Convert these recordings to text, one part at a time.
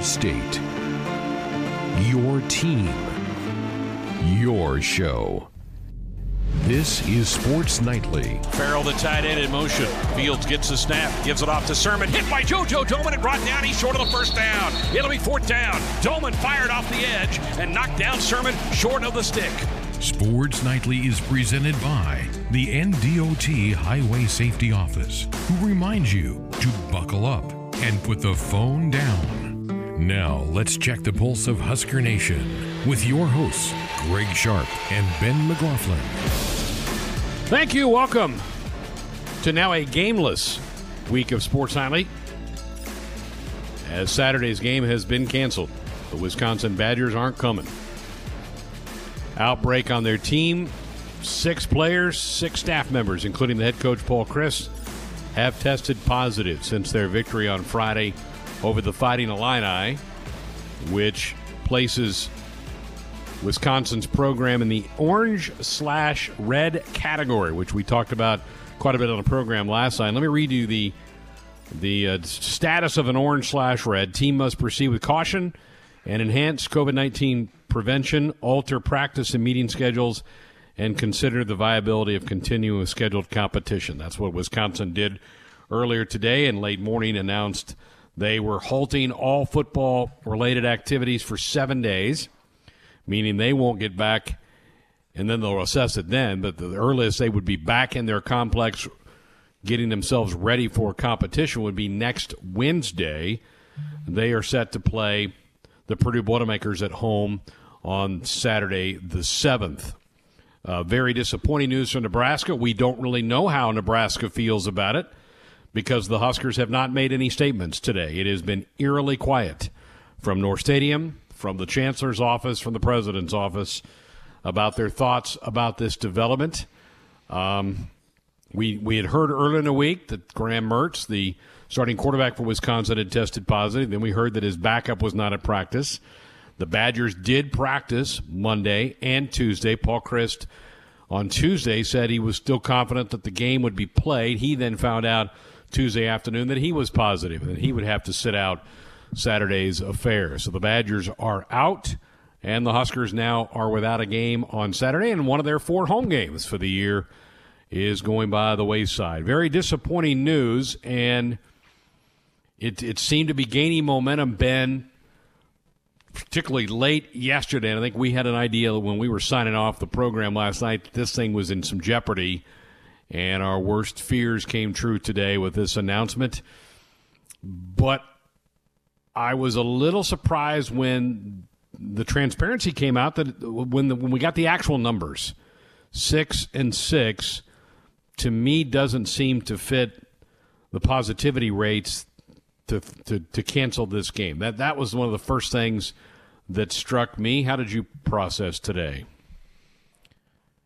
your state, your team, your show. This is Sports Nightly. Farrell, the tight end in motion. Fields gets the snap, gives it off to Sermon. Hit by JoJo Domann and brought down. He's short of the first down. It'll be fourth down. Domann fired off the edge and knocked down Sermon short of the stick. Sports Nightly is presented by the NDOT Highway Safety Office, who reminds you to buckle up and put the phone down. Now, let's check the pulse of Husker Nation with your hosts, Greg Sharp and Ben McLaughlin. Thank you. Welcome to now a gameless week of Sports Nightly. As Saturday's game has been canceled, the Wisconsin Badgers aren't coming. Outbreak on their team. Six players, six staff members, including the head coach Paul Chryst, have tested positive since their victory on Friday over the Fighting Illini, which places Wisconsin's program in the orange slash red category, which we talked about quite a bit on the program last night. Let me read you the the uh, status of an orange slash red. Team must proceed with caution and enhance COVID nineteen prevention, alter practice and meeting schedules, and consider the viability of continuing scheduled competition. That's what Wisconsin did earlier today, and late morning announced they were halting all football related activities for seven days meaning they won't get back and then they'll assess it then. But the earliest they would be back in their complex getting themselves ready for competition would be next Wednesday. They are set to play the Purdue Boilermakers at home on Saturday, the 7th. Uh, very disappointing news from Nebraska. We don't really know how Nebraska feels about it because the Huskers have not made any statements today. It has been eerily quiet from North Stadium, from the chancellor's office, from the president's office, about their thoughts about this development. Um, we we had heard earlier in the week that Graham Mertz, the starting quarterback for Wisconsin, had tested positive. Then we heard that his backup was not at practice. The Badgers did practice Monday and Tuesday. Paul Chryst on Tuesday said he was still confident that the game would be played. He then found out Tuesday afternoon that he was positive and he would have to sit out Saturday's affair. So the Badgers are out, and the Huskers now are without a game on Saturday, and one of their four home games for the year is going by the wayside. Very disappointing news, and it, it seemed to be gaining momentum, Ben, particularly late yesterday. And I think we had an idea when we were signing off the program last night that this thing was in some jeopardy, and our worst fears came true today with this announcement. But I was a little surprised when the transparency came out that when the, when we got the actual numbers, six and six, to me doesn't seem to fit the positivity rates to to, to cancel this game. That that was one of the first things that struck me. How did you process today?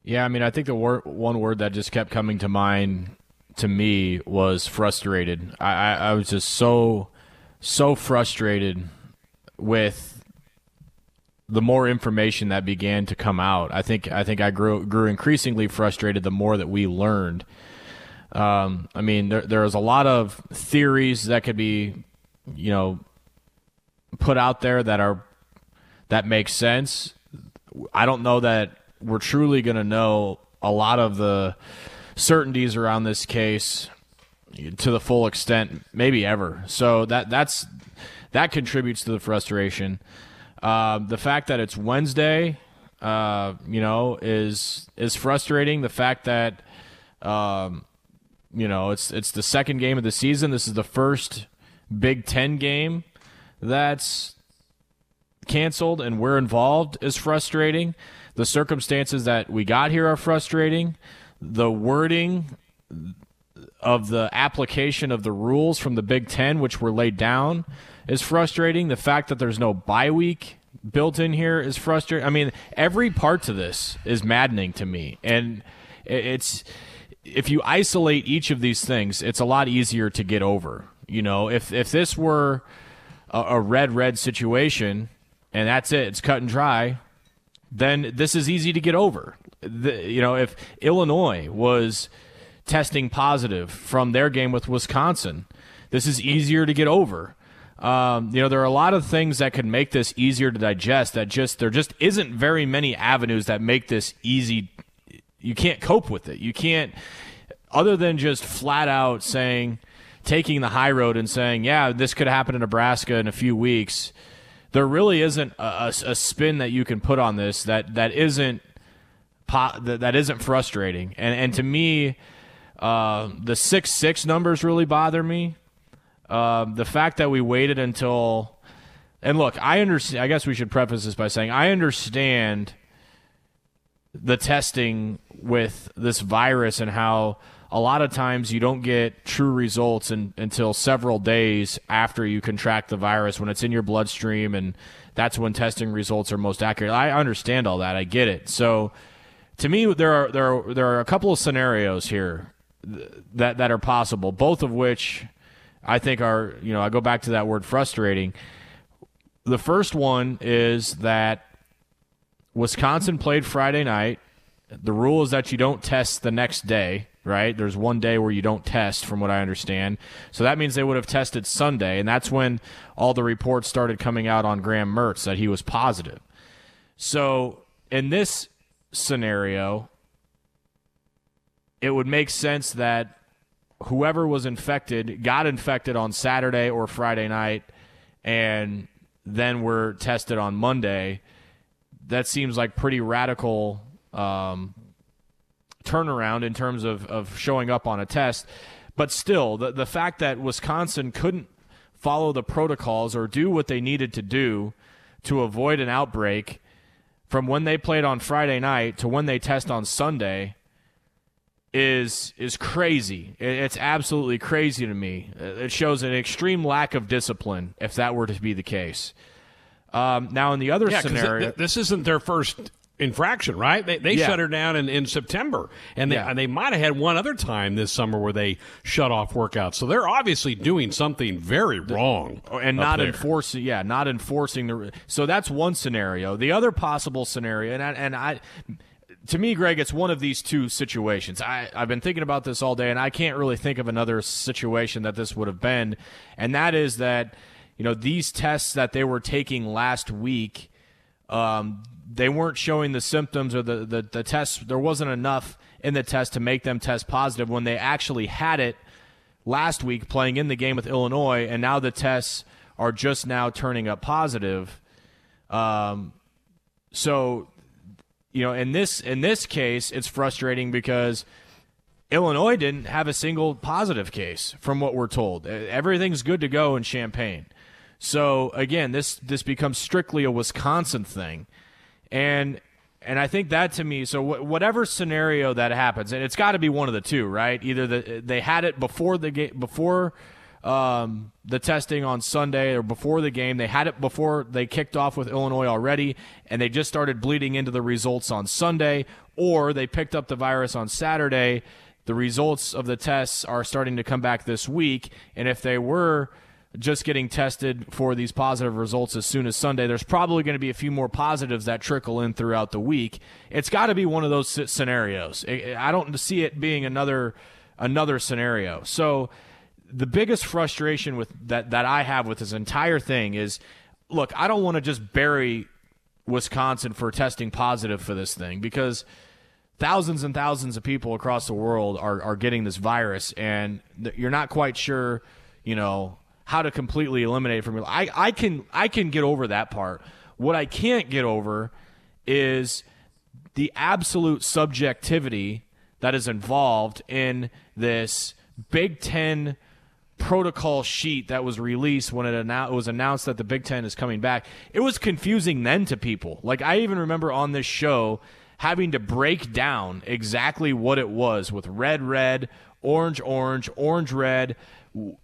Yeah, I mean, I think the wor- one word that just kept coming to mind to me was frustrated. I, I, I was just so so frustrated with the more information that began to come out. I think I think I grew grew increasingly frustrated the more that we learned. Um, I mean, there there's a lot of theories that could be, you know, put out there that are that make sense. I don't know that we're truly going to know a lot of the certainties around this case to the full extent, maybe ever. So that that's that contributes to the frustration. Uh, the fact that it's Wednesday, uh, you know, is is frustrating. The fact that um, you know it's it's the second game of the season. This is the first Big Ten game that's canceled, and we're involved is frustrating. The circumstances that we got here are frustrating. The wording of the application of the rules from the Big Ten, which were laid down, is frustrating. The fact that there's no bye week built in here is frustrating. I mean, every part to this is maddening to me, and it's if you isolate each of these things, it's a lot easier to get over. You know, if if this were a, a red red situation and that's it, it's cut and dry, then this is easy to get over. The, you know, if Illinois was testing positive from their game with Wisconsin. This is easier to get over. Um, you know, there are a lot of things that could make this easier to digest. That just there just isn't very many avenues that make this easy. You can't cope with it. You can't, other than just flat out saying, taking the high road and saying, yeah, this could happen in Nebraska in a few weeks. There really isn't a, a, a spin that you can put on this that that isn't that, that isn't frustrating. And and to me, uh, the six six numbers really bother me. Uh, the fact that we waited until and look, I understand. I guess we should preface this by saying I understand the testing with this virus and how a lot of times you don't get true results in, until several days after you contract the virus when it's in your bloodstream and that's when testing results are most accurate. I understand all that. I get it. So to me there are there are, there are a couple of scenarios here that that are possible, both of which I think are, you know, I go back to that word frustrating. The first one is that Wisconsin played Friday night. The rule is that you don't test the next day, right? There's one day where you don't test, from what I understand. So that means they would have tested Sunday, and that's when all the reports started coming out on Graham Mertz that he was positive. So in this scenario, it would make sense that whoever was infected got infected on Saturday or Friday night and then were tested on Monday. That seems like pretty radical um, turnaround in terms of, of showing up on a test. But still, the, the fact that Wisconsin couldn't follow the protocols or do what they needed to do to avoid an outbreak from when they played on Friday night to when they test on Sunday is is crazy. It's absolutely crazy to me. It shows an extreme lack of discipline if that were to be the case. Um, now, in the other yeah, scenario, th- this isn't their first infraction, right? They, they yeah. shut her down in, in September, and they, yeah. and they might have had one other time this summer where they shut off workouts. So they're obviously doing something very wrong and not there. enforcing. Yeah, not enforcing the. So that's one scenario. The other possible scenario, and I, and I to me, Greg, it's one of these two situations. I, I've been thinking about this all day, and I can't really think of another situation that this would have been. And that is that, you know, these tests that they were taking last week, um, they weren't showing the symptoms or the, the, the tests. There wasn't enough in the test to make them test positive when they actually had it last week playing in the game with Illinois, and now the tests are just now turning up positive. Um, so you know, in this in this case, it's frustrating because Illinois didn't have a single positive case from what we're told. Everything's good to go in Champaign. So again, this this becomes strictly a Wisconsin thing, and and I think that to me, so whatever scenario that happens, and it's got to be one of the two, right? Either the, they had it before the game before um, the testing on Sunday or before the game. They had it before they kicked off with Illinois already, and they just started bleeding into the results on Sunday, or they picked up the virus on Saturday. The results of the tests are starting to come back this week, and if they were just getting tested for these positive results as soon as Sunday, there's probably going to be a few more positives that trickle in throughout the week. It's got to be one of those scenarios. I don't see it being another another scenario. So the biggest frustration with that that I have with this entire thing is look, I don't want to just bury Wisconsin for testing positive for this thing because thousands and thousands of people across the world are, are getting this virus and you're not quite sure, you know, how to completely eliminate from your I, I can I can get over that part. What I can't get over is the absolute subjectivity that is involved in this Big Ten protocol sheet that was released when it, annou- it was announced that the Big Ten is coming back, it was confusing then to people. Like, I even remember on this show having to break down exactly what it was with red, red, orange, orange, orange, red,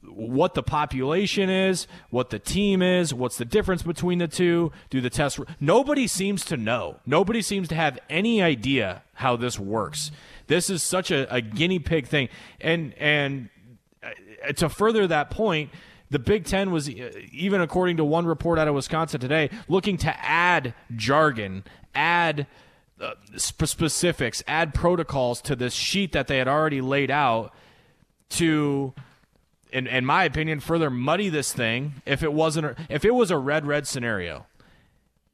what the population is, what the team is, what's the difference between the two, do the test. Nobody seems to know. Nobody seems to have any idea how this works. This is such a, a guinea pig thing. And, and, uh, to further that point, the Big Ten was, uh, even according to one report out of Wisconsin today, looking to add jargon, add uh, sp- specifics, add protocols to this sheet that they had already laid out to in, in my opinion, further muddy this thing. If it wasn't, if it was a red red scenario,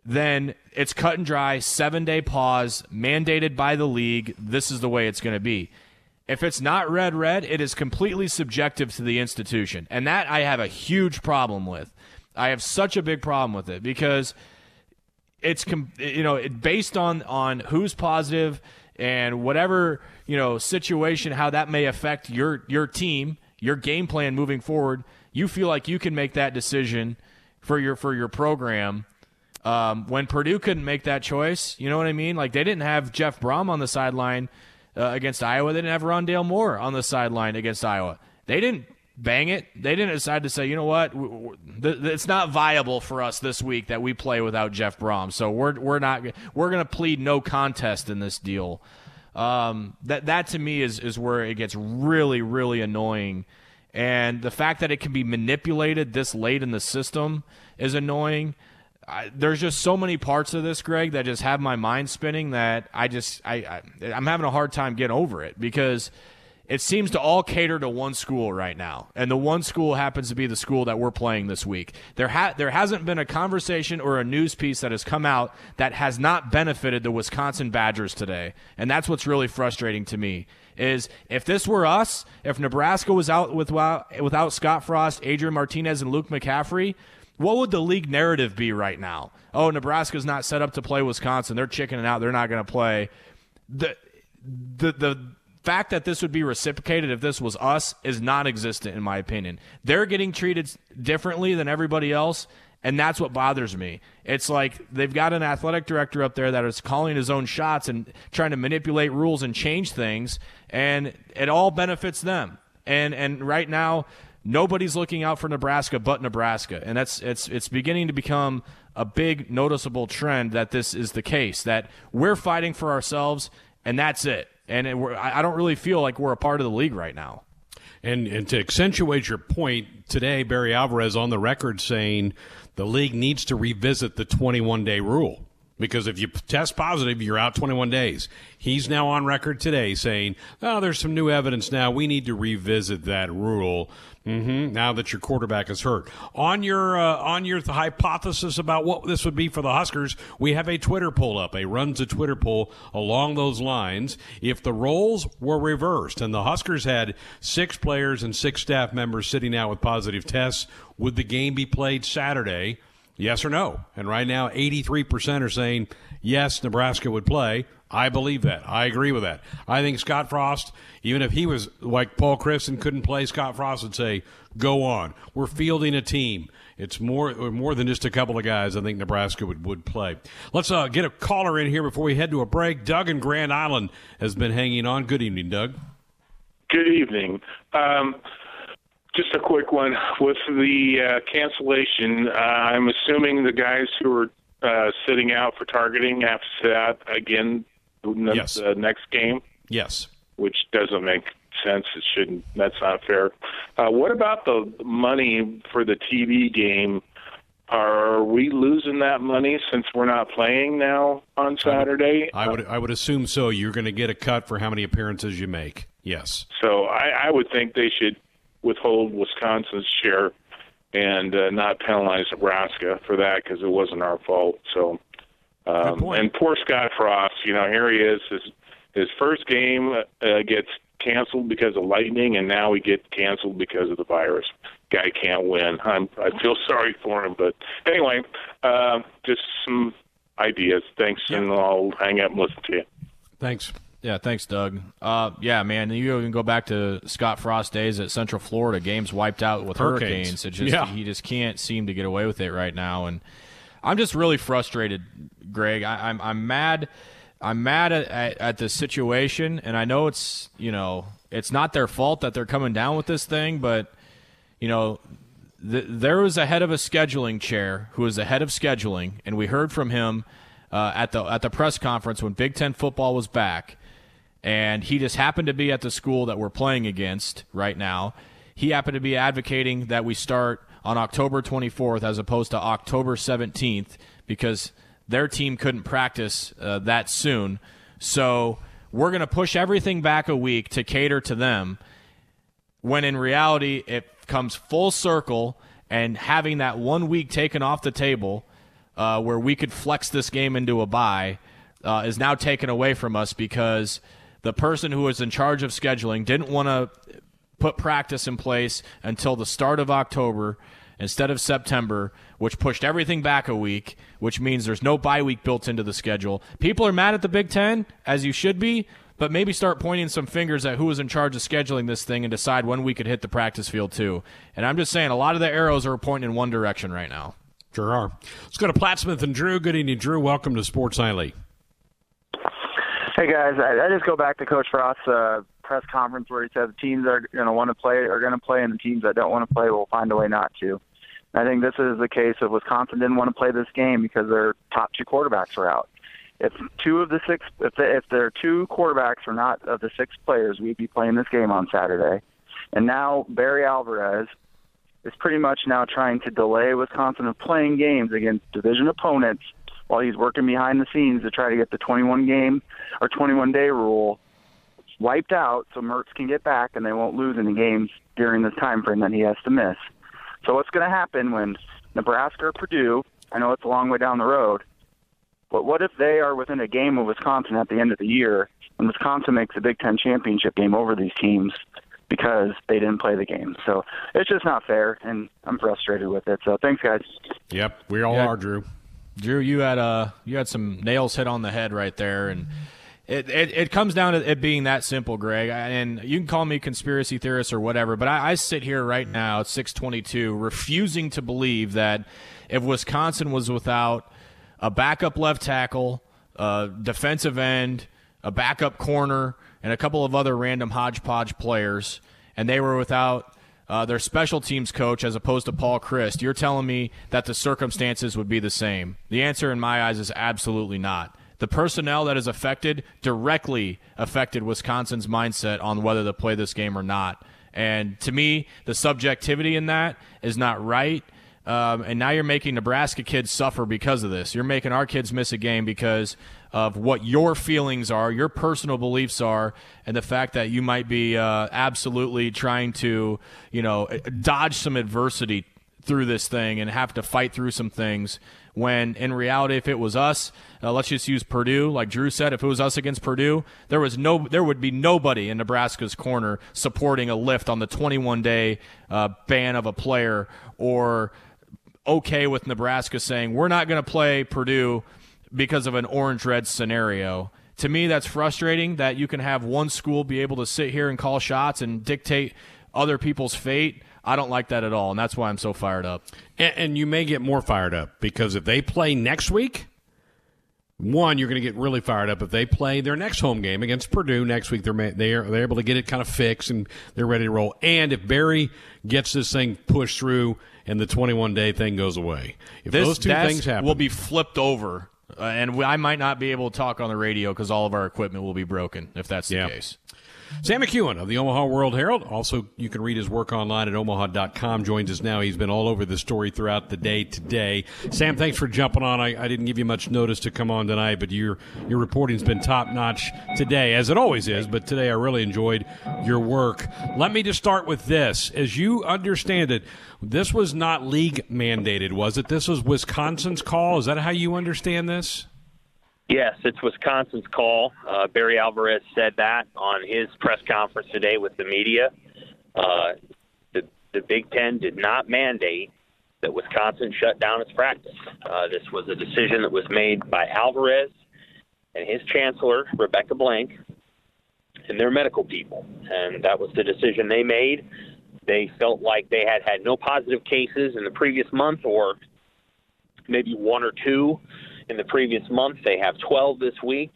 then it's cut and dry, seven day pause, mandated by the league. This is the way it's going to be. If it's not red red, it is completely subjective to the institution, and that I have a huge problem with. I have such a big problem with it because it's you know it based on on who's positive and whatever you know situation how that may affect your your team your game plan moving forward you feel like you can make that decision for your for your program. Um, when Purdue couldn't make that choice you know what I mean? Like they didn't have Jeff Brohm on the sideline uh, against Iowa. They didn't have Rondale Moore on the sideline against Iowa. They didn't bang it. They didn't decide to say, you know what, it's not viable for us this week that we play without Jeff Brohm. So we're we're not we're going to plead no contest in this deal. Um, that that to me is is where it gets really really annoying, and the fact that it can be manipulated this late in the system is annoying. I, there's just so many parts of this, Greg, that just have my mind spinning that I just I, I I'm having a hard time getting over it because it seems to all cater to one school right now, and the one school happens to be the school that we're playing this week. There ha- there hasn't been a conversation or a news piece that has come out that has not benefited the Wisconsin Badgers today, and that's what's really frustrating to me. Is if this were us, if Nebraska was out without without Scott Frost, Adrian Martinez, and Luke McCaffrey, what would the league narrative be right now? Oh, Nebraska's not set up to play Wisconsin. They're chickening out. They're not going to play. The the the fact that this would be reciprocated if this was us is non-existent in my opinion. They're getting treated differently than everybody else, and that's what bothers me. It's like they've got an athletic director up there that is calling his own shots and trying to manipulate rules and change things, and it all benefits them. And and right now, nobody's looking out for Nebraska but Nebraska, and that's it's it's beginning to become a big noticeable trend that this is the case that we're fighting for ourselves, and that's it and it, I don't really feel like we're a part of the league right now. And, and to accentuate your point, today Barry Alvarez on the record saying the league needs to revisit the 21 day rule because if you test positive, you're out 21 days. He's now on record today saying, "Oh, there's some new evidence now. We need to revisit that rule." Mm-hmm. Now that your quarterback is hurt, on your uh, on your hypothesis about what this would be for the Huskers, we have a Twitter poll up. A runs a Twitter poll along those lines. If the roles were reversed and the Huskers had six players and six staff members sitting out with positive tests, would the game be played Saturday? Yes or no? And right now, 83% are saying yes, Nebraska would play. I believe that. I agree with that. I think Scott Frost, even if he was like Paul Chryst and couldn't play, Scott Frost would say, "Go on. We're fielding a team. It's more more than just a couple of guys. I think Nebraska would would play." Let's uh, get a caller in here before we head to a break. Doug in Grand Island has been hanging on. Good evening, Doug. Good evening. Um, just a quick one with the uh, cancellation. Uh, I'm assuming the guys who are uh, sitting out for targeting have to sit out again the yes. next game. Yes, which doesn't make sense. It shouldn't. That's not fair. Uh, what about the money for the TV game? Are we losing that money since we're not playing now on Saturday? I would, I would, I would assume so. You're going to get a cut for how many appearances you make. Yes. So I, I would think they should withhold Wisconsin's share and uh, not penalize Nebraska for that because it wasn't our fault. So, um, and poor Scott Frost, you know, here he is. His his first game uh, gets canceled because of lightning, and now we get canceled because of the virus. Guy can't win. I'm I feel sorry for him, but anyway, uh, just some ideas. Thanks, yeah. and I'll hang up and listen to you. Thanks. Yeah, thanks, Doug. Uh, yeah, man, you can go back to Scott Frost days at Central Florida. Games wiped out with hurricanes. hurricanes. It just yeah. he just can't seem to get away with it right now, and I'm just really frustrated, Greg. I, am I'm, I'm mad. I'm mad at, at, at the situation, and I know it's you know it's not their fault that they're coming down with this thing, but you know there was a head of a scheduling chair who was the head of scheduling, and we heard from him uh, at the at the press conference when Big Ten football was back and he just happened to be at the school that we're playing against right now. He happened to be advocating that we start on October 24th as opposed to October 17th because their team couldn't practice uh, that soon. So we're going to push everything back a week to cater to them. When in reality, it comes full circle and having that one week taken off the table uh, where we could flex this game into a bye uh, is now taken away from us because the person who was in charge of scheduling didn't want to put practice in place until the start of October instead of September, which pushed everything back a week, which means there's no bye week built into the schedule. People are mad at the Big Ten, as you should be, but maybe start pointing some fingers at who was in charge of scheduling this thing and decide when we could hit the practice field too. And I'm just saying, a lot of the arrows are pointing in one direction right now. Sure are. Let's go to Plattsmouth and Drew. Good evening, Drew. Welcome to Sports Nightly. Hey guys, I, I just go back to Coach Frost's uh, press conference where he said the teams are going to want to play are going to play, and the teams that don't want to play will find a way not to. I think this is the case of Wisconsin didn't want to play this game because their top two quarterbacks are out if two of the six, if the, if their two quarterbacks are not of the six players, we'd be playing this game on Saturday. And now Barry Alvarez is pretty much now trying to delay Wisconsin from playing games against division opponents while he's working behind the scenes to try to get the 21 game or 21 day rule wiped out so Mertz can get back and they won't lose any games during this time frame that he has to miss. So what's going to happen when Nebraska or Purdue? I know it's a long way down the road, but what if they are within a game of Wisconsin at the end of the year and Wisconsin makes a Big Ten championship game over these teams because they didn't play the game? So it's just not fair, and I'm frustrated with it. So thanks, guys. Yep, we all yeah. are, Drew. Drew, you had uh, you had some nails hit on the head right there, and. It, it, it, comes down to it being that simple, Greg. And you can call me conspiracy theorist or whatever, but I, I sit here right now at 622 refusing to believe that if Wisconsin was without a backup left tackle, a defensive end, a backup corner, and a couple of other random hodgepodge players, and they were without uh, their special teams coach as opposed to Paul Chryst, you're telling me that the circumstances would be the same. The answer in my eyes is absolutely not. The personnel that is affected directly affected Wisconsin's mindset on whether to play this game or not. And to me, the subjectivity in that is not right. Um, and now you're making Nebraska kids suffer because of this. You're making our kids miss a game because of what your feelings are, your personal beliefs are, and the fact that you might be uh, absolutely trying to, you know, dodge some adversity through this thing and have to fight through some things. When in reality, if it was us, uh, let's just use Purdue, like Drew said, if it was us against Purdue, there was no, there would be nobody in Nebraska's corner supporting a lift on the 21 day uh, ban of a player or okay with Nebraska saying we're not going to play Purdue because of an orange red scenario. To me, that's frustrating that you can have one school be able to sit here and call shots and dictate other people's fate. I don't like that at all, and that's why I'm so fired up. And, and you may get more fired up because if they play next week, one, you're going to get really fired up if they play their next home game against Purdue next week. They're they're they're able to get it kind of fixed and they're ready to roll. And if Barry gets this thing pushed through and the 21 day thing goes away. If this those two things happen, will be flipped over, uh, and I might not be able to talk on the radio because all of our equipment will be broken if that's the yeah. case. Sam McKewon of the Omaha World Herald. Also, you can read his work online at omaha.com. Joins us now. He's been all over the story throughout the day today. Sam, thanks for jumping on. I, I didn't give you much notice to come on tonight, but your your reporting's been top notch today, as it always is. But today, I really enjoyed your work. Let me just start with this. As you understand it, this was not league mandated, was it? This was Wisconsin's call. Is that how you understand this? Yes, it's Wisconsin's call. Uh, Barry Alvarez said that on his press conference today with the media. Uh, the, the Big Ten did not mandate that Wisconsin shut down its practice. Uh, this was a decision that was made by Alvarez and his chancellor, Rebecca Blank, and their medical people. And that was the decision they made. They felt like they had had no positive cases in the previous month or maybe one or two in the previous month. They have 12 this week,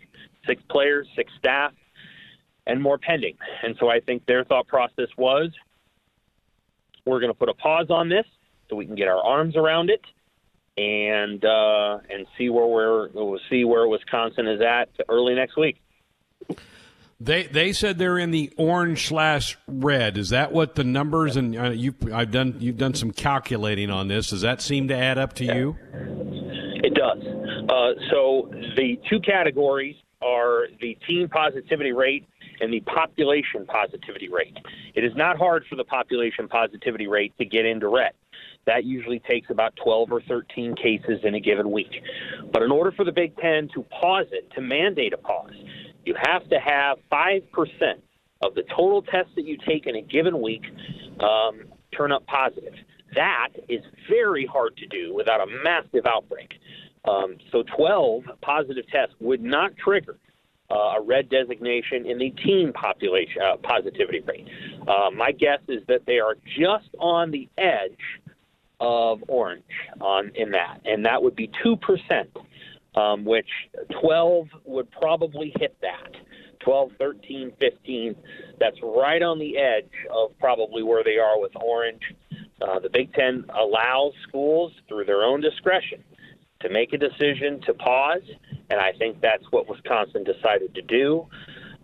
six players, six staff, and more pending. And so I think their thought process was we're going to put a pause on this so we can get our arms around it and uh, and see where we're we'll see where Wisconsin is at early next week. They they said they're in the orange slash red. Is that what the numbers and uh, you I've done you've done some calculating on this. Does that seem to add up to you? Uh, so the two categories are the team positivity rate and the population positivity rate. It is not hard for the population positivity rate to get into red. That usually takes about 12 or 13 cases in a given week. But in order for the Big Ten to pause it, to mandate a pause, you have to have 5% of the total tests that you take in a given week um, turn up positive. That is very hard to do without a massive outbreak. Um, so 12 positive tests would not trigger uh, a red designation in the teen population uh, positivity rate. Uh, my guess is that they are just on the edge of orange on in that, and that would be two percent, um, which 12 would probably hit that. 12, 13, 15. That's right on the edge of probably where they are with orange. Uh, the Big Ten allows schools, through their own discretion, to make a decision to pause, and I think that's what Wisconsin decided to do.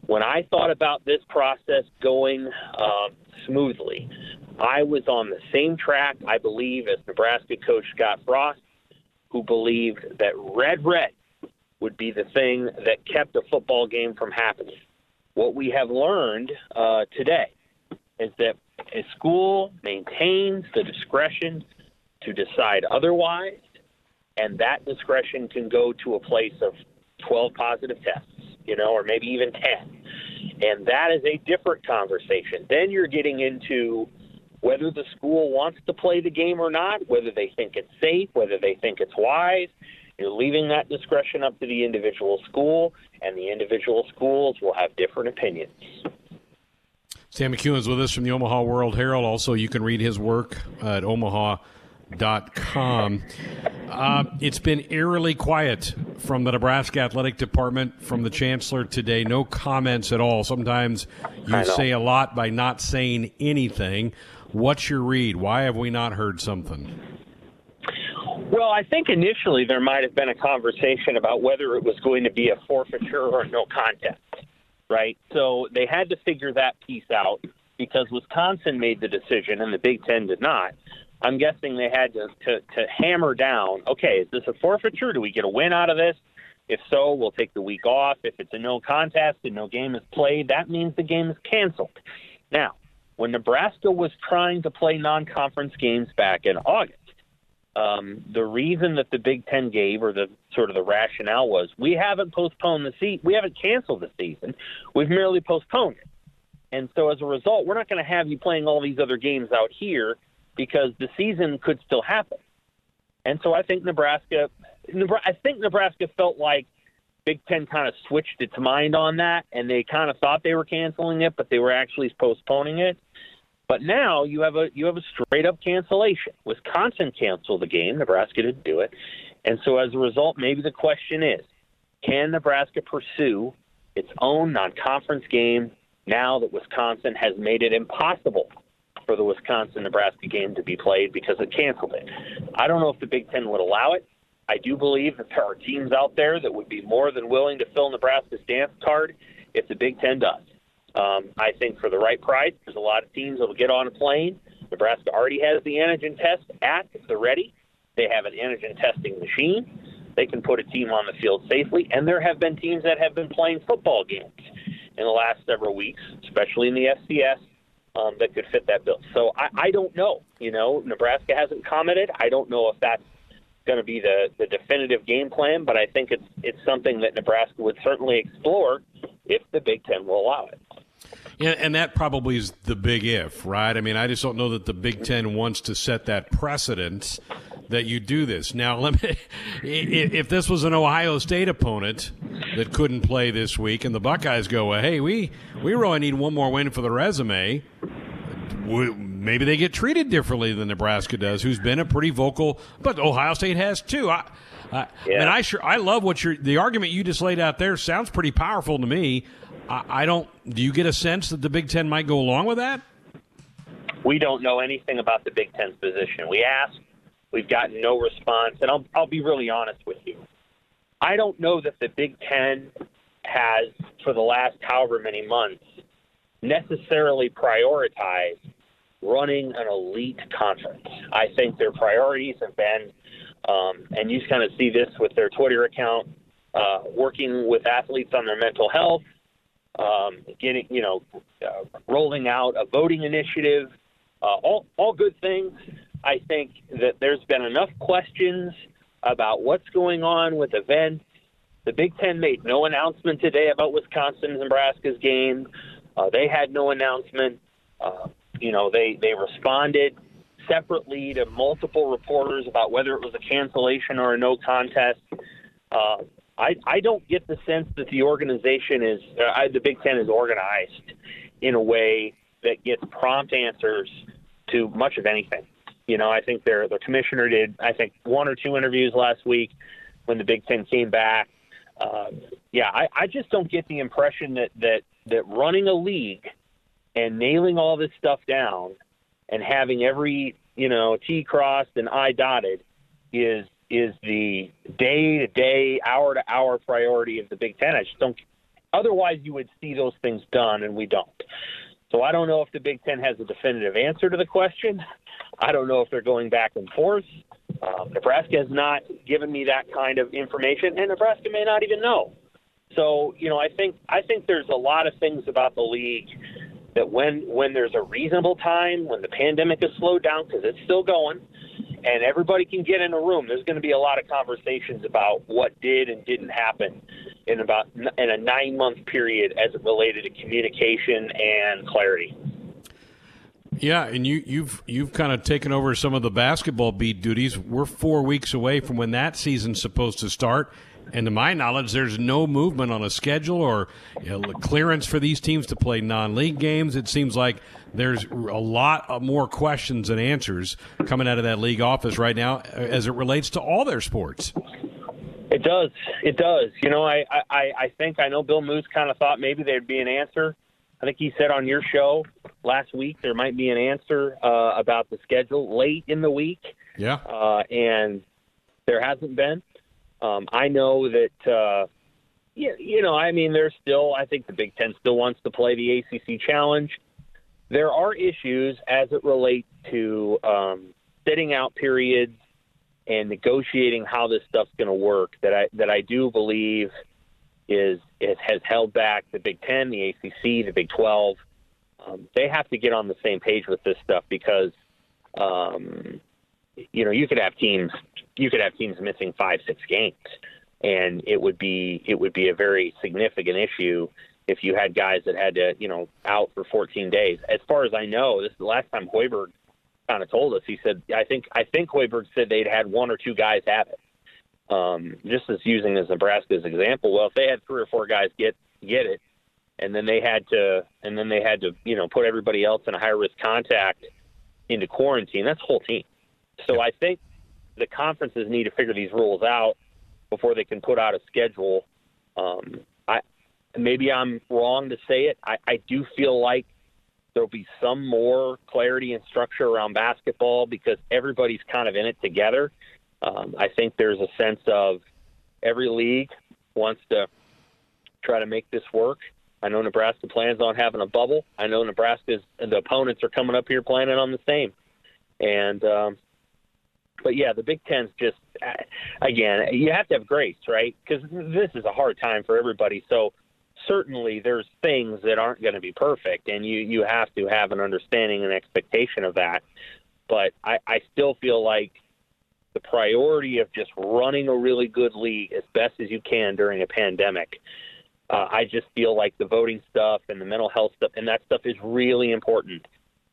When I thought about this process going uh, smoothly, I was on the same track, I believe, as Nebraska coach Scott Frost, who believed that red red would be the thing that kept a football game from happening. What we have learned uh, today is that a school maintains the discretion to decide otherwise, and that discretion can go to a place of 12 positive tests, you know, or maybe even 10. And that is a different conversation. Then you're getting into whether the school wants to play the game or not, whether they think it's safe, whether they think it's wise. You're leaving that discretion up to the individual school, and the individual schools will have different opinions. Sam McKewon is with us from the Omaha World Herald. Also, you can read his work at omaha.com. Uh, it's been eerily quiet from the Nebraska Athletic Department, from the Chancellor today. No comments at all. Sometimes you say a lot by not saying anything. What's your read? Why have we not heard something? Well, I think initially there might have been a conversation about whether it was going to be a forfeiture or no contest right? So they had to figure that piece out because Wisconsin made the decision and the Big Ten did not. I'm guessing they had to, to, to hammer down okay, is this a forfeiture? Do we get a win out of this? If so, we'll take the week off. If it's a no contest and no game is played, that means the game is canceled. Now, when Nebraska was trying to play non conference games back in August, um, the reason that the Big Ten gave, or the sort of the rationale was, we haven't postponed the season, we haven't canceled the season, we've merely postponed it. And so as a result, we're not going to have you playing all these other games out here because the season could still happen. And so I think Nebraska, I think Nebraska felt like Big Ten kind of switched its mind on that, and they kind of thought they were canceling it, but they were actually postponing it. But now you have a you have a straight up cancellation. Wisconsin canceled the game. Nebraska didn't do it, and so as a result, maybe the question is, can Nebraska pursue its own non-conference game now that Wisconsin has made it impossible for the Wisconsin Nebraska game to be played because it canceled it? I don't know if the Big Ten would allow it. I do believe that there are teams out there that would be more than willing to fill Nebraska's dance card if the Big Ten does. Um, I think for the right price, there's a lot of teams that will get on a plane. Nebraska already has the antigen test at the ready. They have an antigen testing machine. They can put a team on the field safely, and there have been teams that have been playing football games in the last several weeks, especially in the FCS, um, that could fit that bill. So I, I don't know. You know, Nebraska hasn't commented. I don't know if that's going to be the, the definitive game plan, but I think it's it's something that Nebraska would certainly explore if the Big Ten will allow it. Yeah, and that probably is the big if, right? I mean, I just don't know that the Big Ten wants to set that precedent that you do this. Now, let me. If this was an Ohio State opponent that couldn't play this week, and the Buckeyes go, well, "Hey, we we really need one more win for the resume," maybe they get treated differently than Nebraska does, who's been a pretty vocal. But Ohio State has too. I, I, yeah. and I sure I love what you're. The argument you just laid out there sounds pretty powerful to me. I, I don't. Do you get a sense that the Big Ten might go along with that? We don't know anything about the Big Ten's position. We asked, we've gotten no response, and I'll, I'll be really honest with you. I don't know that the Big Ten has, for the last however many months, necessarily prioritized running an elite conference. I think their priorities have been, um, and you kind of see this with their Twitter account, uh, working with athletes on their mental health, um, getting, you know, uh, rolling out a voting initiative, uh, all, all good things. I think that there's been enough questions about what's going on with events. The Big Ten made no announcement today about Wisconsin and Nebraska's game. Uh, they had no announcement. Uh, you know, they, they responded separately to multiple reporters about whether it was a cancellation or a no contest. Uh, I, I don't get the sense that the organization is, uh, the Big Ten is organized in a way that gets prompt answers to much of anything. You know, I think their the commissioner did, I think, one or two interviews last week when the Big Ten came back. Uh, yeah, I, I just don't get the impression that, that that running a league and nailing all this stuff down and having every you know T crossed and I dotted is is the day to day, hour to hour priority of the Big Ten. I just don't. Otherwise, you would see those things done, and we don't. So I don't know if the Big Ten has a definitive answer to the question. I don't know if they're going back and forth. Um, Nebraska has not given me that kind of information, and Nebraska may not even know. So you know, I think I think there's a lot of things about the league that when when there's a reasonable time, when the pandemic is slowed down because it's still going, and everybody can get in a room, there's going to be a lot of conversations about what did and didn't happen in about in a nine month period as it related to communication and clarity. Yeah, and you, you've you've kind of taken over some of the basketball beat duties. We're four weeks away from when that season's supposed to start, and to my knowledge, there's no movement on a schedule or you know, clearance for these teams to play non-league games. It seems like there's a lot more questions and answers coming out of that league office right now, as it relates to all their sports. It does. It does. You know, I I, I think I know Bill Moos kind of thought maybe there'd be an answer. I think he said on your show last week there might be an answer uh, about the schedule late in the week. Yeah. Uh, and there hasn't been. Um, I know that, uh, you, you know, I mean, there's still, I think the Big Ten still wants to play the ACC Challenge. There are issues as it relates to um, sitting out periods and negotiating how this stuff's going to work that I that I do believe is it has held back the Big Ten, the ACC, the Big Twelve. Um, they have to get on the same page with this stuff because, um, you know, you could have teams you could have teams missing five, six games, and it would be it would be a very significant issue if you had guys that had to you know out for 14 days. As far as I know, this is the last time Hoiberg kind of told us. He said, I think I think Hoiberg said they'd had one or two guys have it. Um, just as using as Nebraska's example, well, if they had three or four guys get get it, and then they had to and then they had to you know put everybody else in a high risk contact into quarantine, that's whole team. So I think the conferences need to figure these rules out before they can put out a schedule. Um, I maybe I'm wrong to say it. I, I do feel like there'll be some more clarity and structure around basketball because everybody's kind of in it together. Um, I think there's a sense of every league wants to try to make this work. I know Nebraska plans on having a bubble. I know Nebraska's the opponents are coming up here planning on the same. And um, but yeah, the Big Ten's just again, you have to have grace, right? Because this is a hard time for everybody. So certainly there's things that aren't going to be perfect, and you you have to have an understanding and expectation of that. But I, I still feel like the priority of just running a really good league as best as you can during a pandemic. Uh, I just feel like the voting stuff and the mental health stuff and that stuff is really important.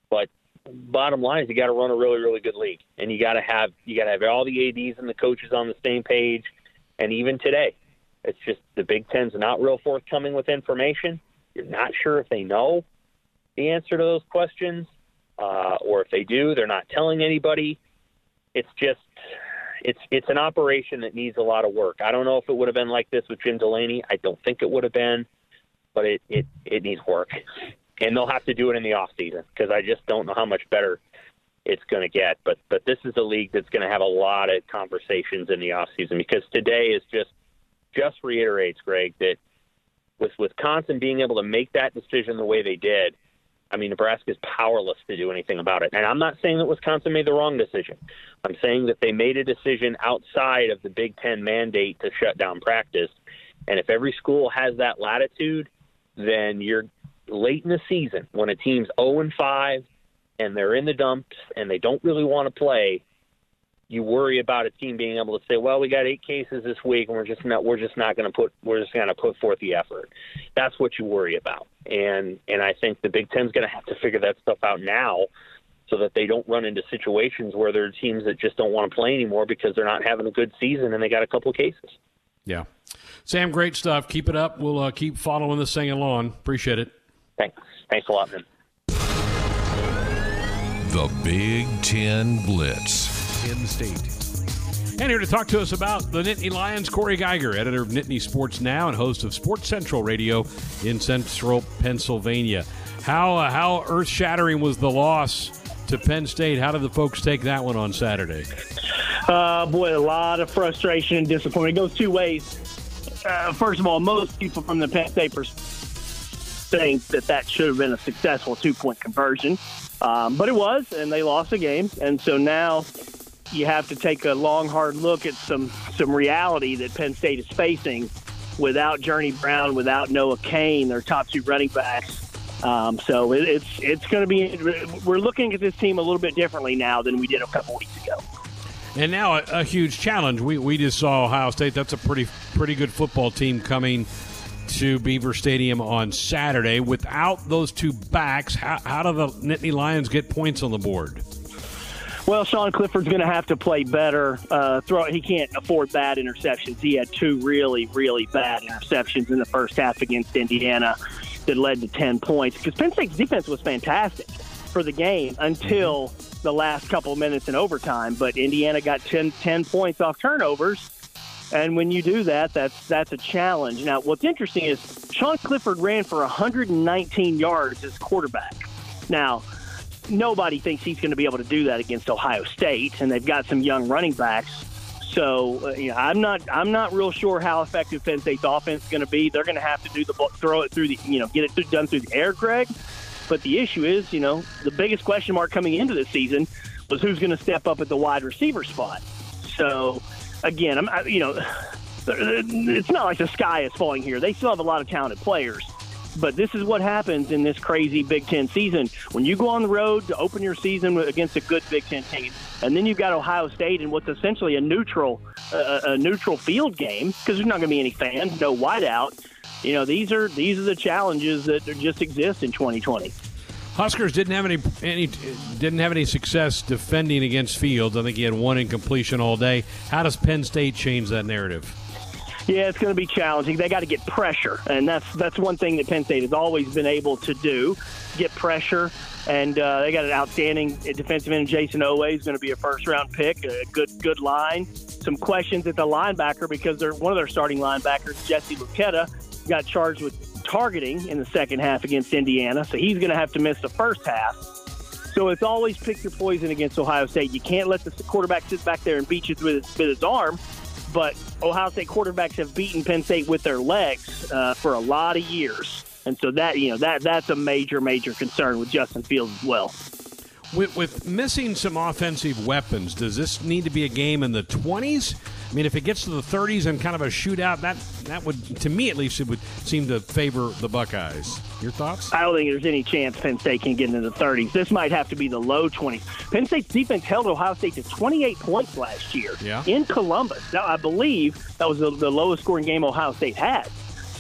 But bottom line is you got to run a really really good league, and you got to have you got to have all the ads and the coaches on the same page. And even today, it's just the Big Ten's not real forthcoming with information. You're not sure if they know the answer to those questions, uh, or if they do, they're not telling anybody. It's just it's it's an operation that needs a lot of work. I don't know if it would have been like this with Jim Delany. I don't think it would have been, but it it, it needs work and they'll have to do it in the off season because I just don't know how much better it's going to get. But but this is a league that's going to have a lot of conversations in the off season because today is just just reiterates, Greg, that with Wisconsin being able to make that decision the way they did, I mean Nebraska is powerless to do anything about it. And I'm not saying that Wisconsin made the wrong decision. I'm saying that they made a decision outside of the Big Ten mandate to shut down practice. And if every school has that latitude then you're late in the season when a team's 0 and 5 and they're in the dumps and they don't really want to play. You worry about a team being able to say, "Well, we got eight cases this week, and we're just not we're just not going to put we're just going to put forth the effort." That's what you worry about, and and I think the Big Ten's going to have to figure that stuff out now so that they don't run into situations where there are teams that just don't want to play anymore because they're not having a good season and they got a couple of cases. Yeah. Sam, great stuff. Keep it up. We'll uh, keep following this thing along. Appreciate it. Thanks. Thanks a lot, man. The Big Ten Blitz. Penn State. And here to talk to us about the Nittany Lions, Corey Geiger, editor of Nittany Sports Now and host of Sports Central Radio in Central Pennsylvania. How uh, how earth shattering was the loss to Penn State. How did the folks take that one on Saturday? Uh, boy, a lot of frustration and disappointment. It goes two ways. Uh, first of all, most people from the Penn State perspective think that that should have been a successful two point conversion, um, but it was, and they lost the game. And so now you have to take a long, hard look at some some reality that Penn State is facing without Journey Brown, without Noah Cain, their top two running backs. Um, so it, it's it's going to be. We're looking at this team a little bit differently now than we did a couple weeks ago. And now a, a, huge challenge. We we just saw Ohio State. That's a pretty pretty good football team coming to Beaver Stadium on Saturday. Without those two backs, how, how do the Nittany Lions get points on the board? Well, Sean Clifford's going to have to play better. Uh, throw he can't afford bad interceptions. He had two really really bad interceptions in the first half against Indiana that led to 10 points because Penn State's defense was fantastic for the game until the last couple of minutes in overtime. But Indiana got 10, 10 points off turnovers. And when you do that, that's that's a challenge. Now, what's interesting is Sean Clifford ran for 119 yards as quarterback. Now, nobody thinks he's going to be able to do that against Ohio State, and they've got some young running backs. So uh, you know, I'm not I'm not real sure how effective Penn State's offense is going to be. They're going to have to do the throw it through the you know get it done through the air, Greg. But the issue is, you know, the biggest question mark coming into this season was who's going to step up at the wide receiver spot. So again, I'm I, you know, it's not like the sky is falling here. They still have a lot of talented players. But this is what happens in this crazy Big Ten season. When you go on the road to open your season against a good Big Ten team, and then you've got Ohio State in what's essentially a neutral uh, a neutral field game because there's not going to be any fans, no whiteout. You know, these are these are the challenges that just exist in 2020. Huskers didn't have any any didn't have any success defending against Fields. I think he had one incompletion all day. How does Penn State change that narrative? Yeah, it's going to be challenging. They got to get pressure, and that's that's one thing that Penn State has always been able to do: get pressure. And uh, they got an outstanding defensive end, Jayson Oweh, is going to be a first-round pick. A good good line. Some questions at the linebacker because they're one of their starting linebackers, Jesse Luketa, got charged with targeting in the second half against Indiana, so he's going to have to miss the first half. So it's always pick your poison against Ohio State. You can't let the quarterback sit back there and beat you with his, with his arm but Ohio State quarterbacks have beaten Penn State with their legs uh, for a lot of years, and so that you know that that's a major major concern with Justin Fields as well. With, with missing some offensive weapons, does this need to be a game in the twenties? I mean, if it gets to the 30s and kind of a shootout, that that would, to me at least, it would seem to favor the Buckeyes. Your thoughts? I don't think there's any chance Penn State can get into the 30s. This might have to be the low 20s. Penn State's defense held Ohio State to 28 points last year yeah. in Columbus. Now, I believe that was the, the lowest scoring game Ohio State had.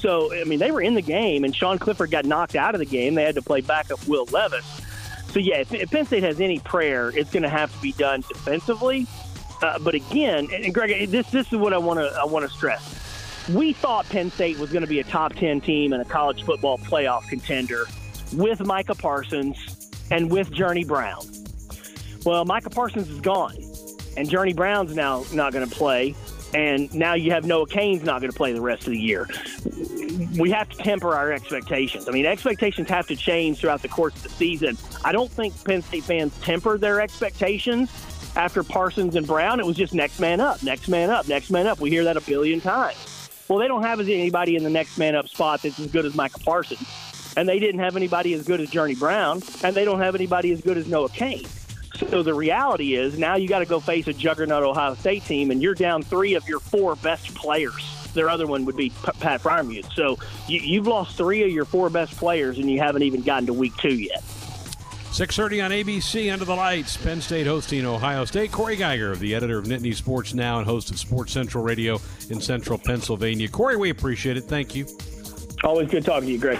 So, I mean, they were in the game, and Sean Clifford got knocked out of the game. They had to play backup Will Levis. So, yeah, if, if Penn State has any prayer, it's going to have to be done defensively. Uh, but again, and Greg, this this is what I want to I want to stress. We thought Penn State was going to be a top ten team and a college football playoff contender with Micah Parsons and with Journey Brown. Well, Micah Parsons is gone, and Journey Brown's now not going to play, and now you have Noah Cain's not going to play the rest of the year. We have to temper our expectations. I mean, expectations have to change throughout the course of the season. I don't think Penn State fans temper their expectations after Parsons and Brown, it was just next man up, next man up, next man up. We hear that a billion times. Well, they don't have anybody in the next man up spot that's as good as Michael Parsons, and they didn't have anybody as good as Journey Brown, and they don't have anybody as good as Noah Cain. So the reality is now you got to go face a juggernaut Ohio State team, and you're down three of your four best players. Their other one would be Pat Freiermuth. So you, you've lost three of your four best players, and you haven't even gotten to week two yet. 6.30 on ABC, Under the Lights. Penn State hosting Ohio State. Corey Geiger, the editor of Nittany Sports Now and host of Sports Central Radio in central Pennsylvania. Corey, we appreciate it. Thank you. Always good talking to you, Greg.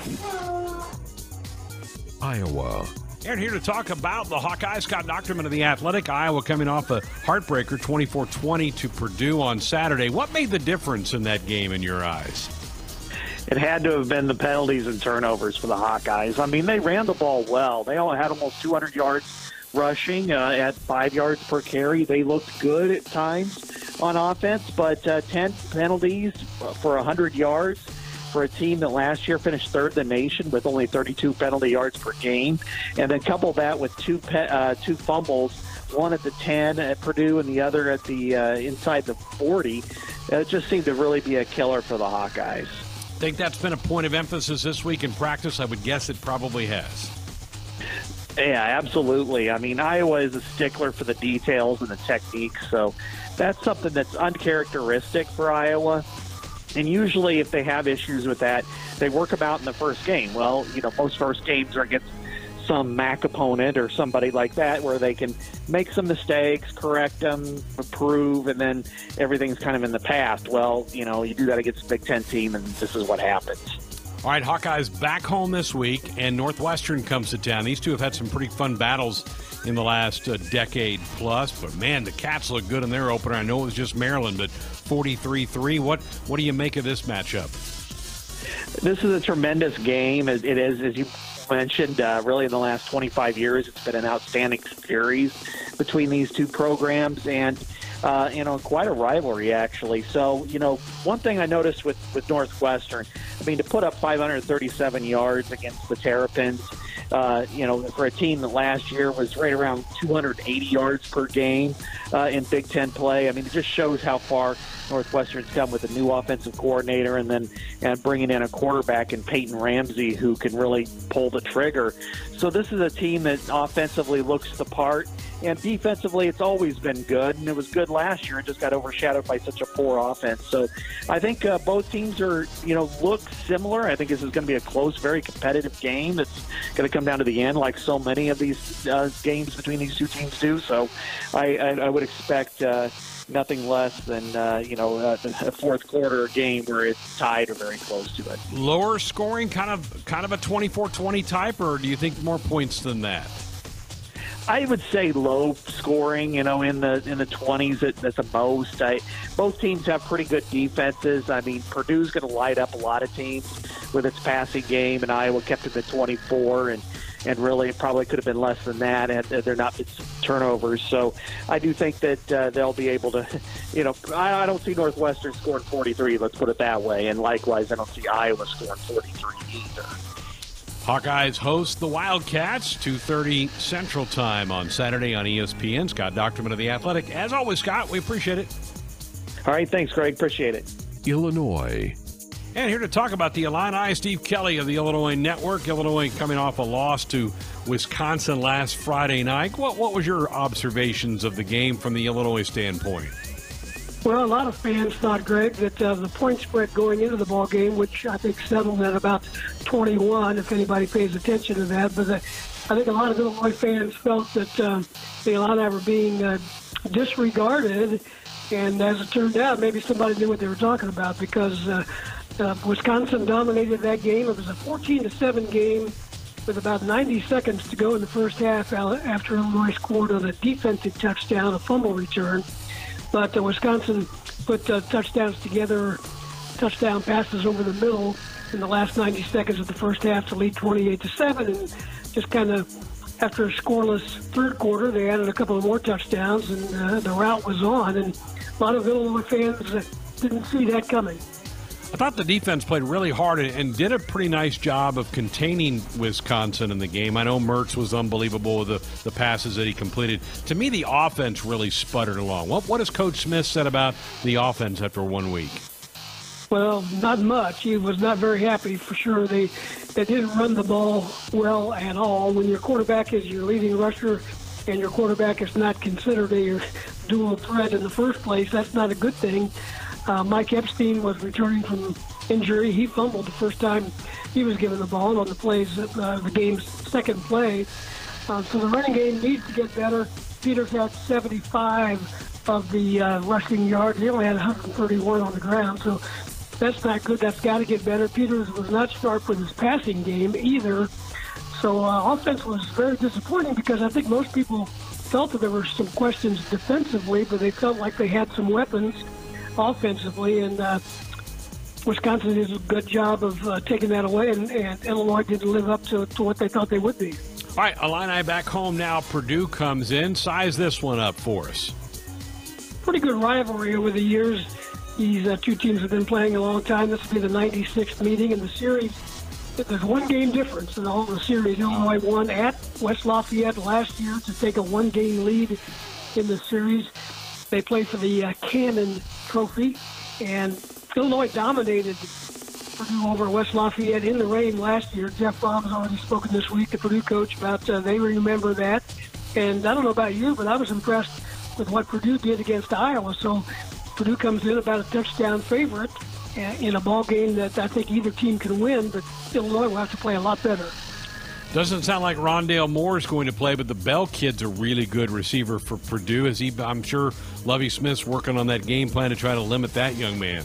Iowa. And here to talk about the Hawkeyes, Scott Dochterman of the Athletic. Iowa coming off a heartbreaker 24 20 to Purdue on Saturday. What made the difference in that game in your eyes? It had to have been the penalties and turnovers for the Hawkeyes. I mean, they ran the ball well. They only had almost 200 yards rushing uh, at five yards per carry. They looked good at times on offense, but uh, 10 penalties for 100 yards for a team that last year finished third in the nation with only 32 penalty yards per game, and then couple that with two pe- uh, two fumbles, one at the 10 at Purdue and the other at the uh, inside the 40. It just seemed to really be a killer for the Hawkeyes. Think that's been a point of emphasis this week in practice? I would guess it probably has. Yeah, absolutely. I mean, Iowa is a stickler for the details and the techniques, so that's something that's uncharacteristic for Iowa. And usually, if they have issues with that, they work them out in the first game. Well, you know, most first games are against some MAC opponent or somebody like that where they can make some mistakes, correct them, improve, and then everything's kind of in the past. Well, you know, you do that against a Big Ten team, and this is what happens. All right, Hawkeyes back home this week, and Northwestern comes to town. These two have had some pretty fun battles in the last uh, decade plus, but man, the Cats look good in their opener. I know it was just Maryland, but 43-3. What what do you make of this matchup? This is a tremendous game. It is, as you mentioned, uh, really in the last 25 years, it's been an outstanding series between these two programs, and uh, you know, quite a rivalry actually. So, you know, one thing I noticed with with Northwestern, I mean, to put up 537 yards against the Terrapins uh, you know, for a team that last year was right around 280 yards per game uh, in Big Ten play. I mean, it just shows how far Northwestern's come with a new offensive coordinator and then and bringing in a quarterback in Peyton Ramsey who can really pull the trigger. So this is a team that offensively looks the part. And defensively, it's always been good, and it was good last year, It just got overshadowed by such a poor offense. So, I think uh, both teams are, you know, look similar. I think this is going to be a close, very competitive game. It's going to come down to the end, like so many of these uh, games between these two teams do. So, I, I, I would expect. Uh, nothing less than uh, you know a, a fourth quarter game where it's tied or very close to it. Lower scoring, kind of kind of a 24-20 type, or do you think more points than that? I would say low scoring, you know, in the in the twenties at, at the most. I, both teams have pretty good defenses. I mean, Purdue's going to light up a lot of teams with its passing game, and Iowa kept it at 24, and and really it probably could have been less than that, and they're not turnovers. So I do think that uh, they'll be able to, you know, I, I don't see Northwestern scoring 43. Let's put it that way, and likewise, I don't see Iowa scoring 43 either. Hawkeyes host the Wildcats, 2.30 Central Time on Saturday on ESPN. Scott Dochterman of The Athletic. As always, Scott, we appreciate it. All right, thanks, Greg. Appreciate it. Illinois. And here to talk about the Illini, Steve Kelly of the Illinois Network. Illinois coming off a loss to Wisconsin last Friday night. What, what was your observations of the game from the Illinois standpoint? Well, a lot of fans thought, Greg, that uh, the point spread going into the ball game, which I think settled at about 21, if anybody pays attention to that. But uh, I think a lot of Illinois fans felt that uh, the Illini were being uh, disregarded, and as it turned out, maybe somebody knew what they were talking about because uh, uh, Wisconsin dominated that game. It was a 14 to seven game with about 90 seconds to go in the first half after Illinois scored on a defensive touchdown, a fumble return. But uh, Wisconsin put uh, touchdowns together, touchdown passes over the middle in the last 90 seconds of the first half to lead 28 to seven, and just kind of after a scoreless third quarter, they added a couple of more touchdowns, and uh, the rout was on. And a lot of Illinois fans uh, didn't see that coming. I thought the defense played really hard and did a pretty nice job of containing Wisconsin in the game. I know Mertz was unbelievable with the, the passes that he completed. To me, the offense really sputtered along. What, what has Coach Smith said about the offense after one week? Well, not much. He was not very happy for sure. They they didn't run the ball well at all. When your quarterback is your leading rusher and your quarterback is not considered a dual threat in the first place, that's not a good thing. Uh, Mike Epstein was returning from injury. He fumbled the first time he was given the ball on the plays, uh, the game's second play. Uh, so the running game needs to get better. Peters had 75 of the uh, rushing yards. He only had 131 on the ground, so that's not good. That's got to get better. Peters was not sharp with his passing game either. So uh, offense was very disappointing because I think most people felt that there were some questions defensively, but they felt like they had some weapons offensively, and uh, Wisconsin did a good job of uh, taking that away, and, and Illinois didn't live up to, to what they thought they would be. All right, Illini back home now. Purdue comes in. Size this one up for us. Pretty good rivalry over the years. These uh, two teams have been playing a long time. This will be the 96th meeting in the series. There's one game difference in all the series. Illinois won at West Lafayette last year to take a one game lead in the series. They play for the uh, Cannon Trophy, and Illinois dominated Purdue over West Lafayette in the rain last year. Jeff has already spoken this week, the Purdue coach, about uh, they remember that. And I don't know about you, but I was impressed with what Purdue did against Iowa. So Purdue comes in about a touchdown favorite uh, in a ball game that I think either team can win, but Illinois will have to play a lot better. Doesn't sound like Rondale Moore is going to play, but the Bell kid's a really good receiver for Purdue. As he, I'm sure Lovie Smith's working on that game plan to try to limit that young man.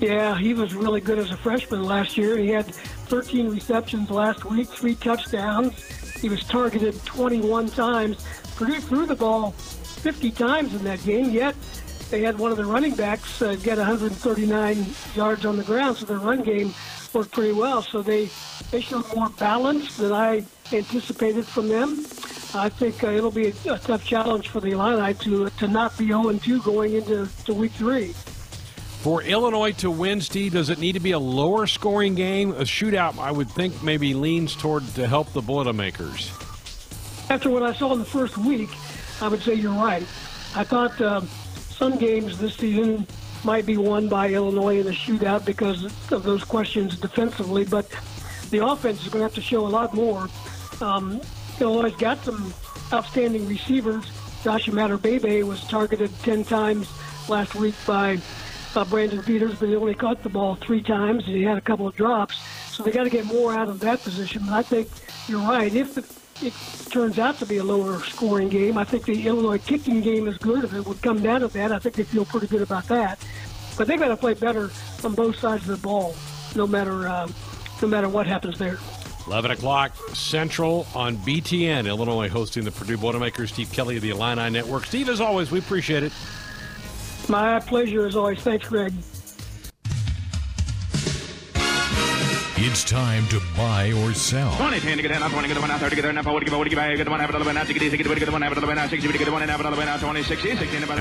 Yeah, he was really good as a freshman last year. He had 13 receptions last week, three touchdowns. He was targeted 21 times. Purdue threw the ball 50 times in that game, yet they had one of the running backs uh, get 139 yards on the ground, so their run game worked pretty well. So they, they showed more balance than I anticipated from them. I think uh, it'll be a, a, tough challenge for the Illini to to not be 0-2 going into to week three. For Illinois to win, Steve, does it need to be a lower scoring game? A shootout, I would think, maybe leans toward to help the Boilermakers. After what I saw in the first week, I would say you're right. I thought uh, some games this season might be won by Illinois in a shootout because of those questions defensively, but the offense is going to have to show a lot more. Um, Illinois got some outstanding receivers. Josh Imatorbhebhe was targeted 10 times last week by uh, Brandon Peters, but he only caught the ball three times, and he had a couple of drops. So they got to get more out of that position. But I think you're right. If the, it turns out to be a lower scoring game, I think the Illinois kicking game is good. If it would come down to that, I think they feel pretty good about that. But they've got to play better on both sides of the ball, no matter uh, no matter what happens there. 11 o'clock Central on BTN. Illinois hosting the Purdue Boilermakers. Steve Kelly of the Illini Network. Steve, as always, we appreciate it. My pleasure as always. Thanks, Greg. It's time to buy or sell. Now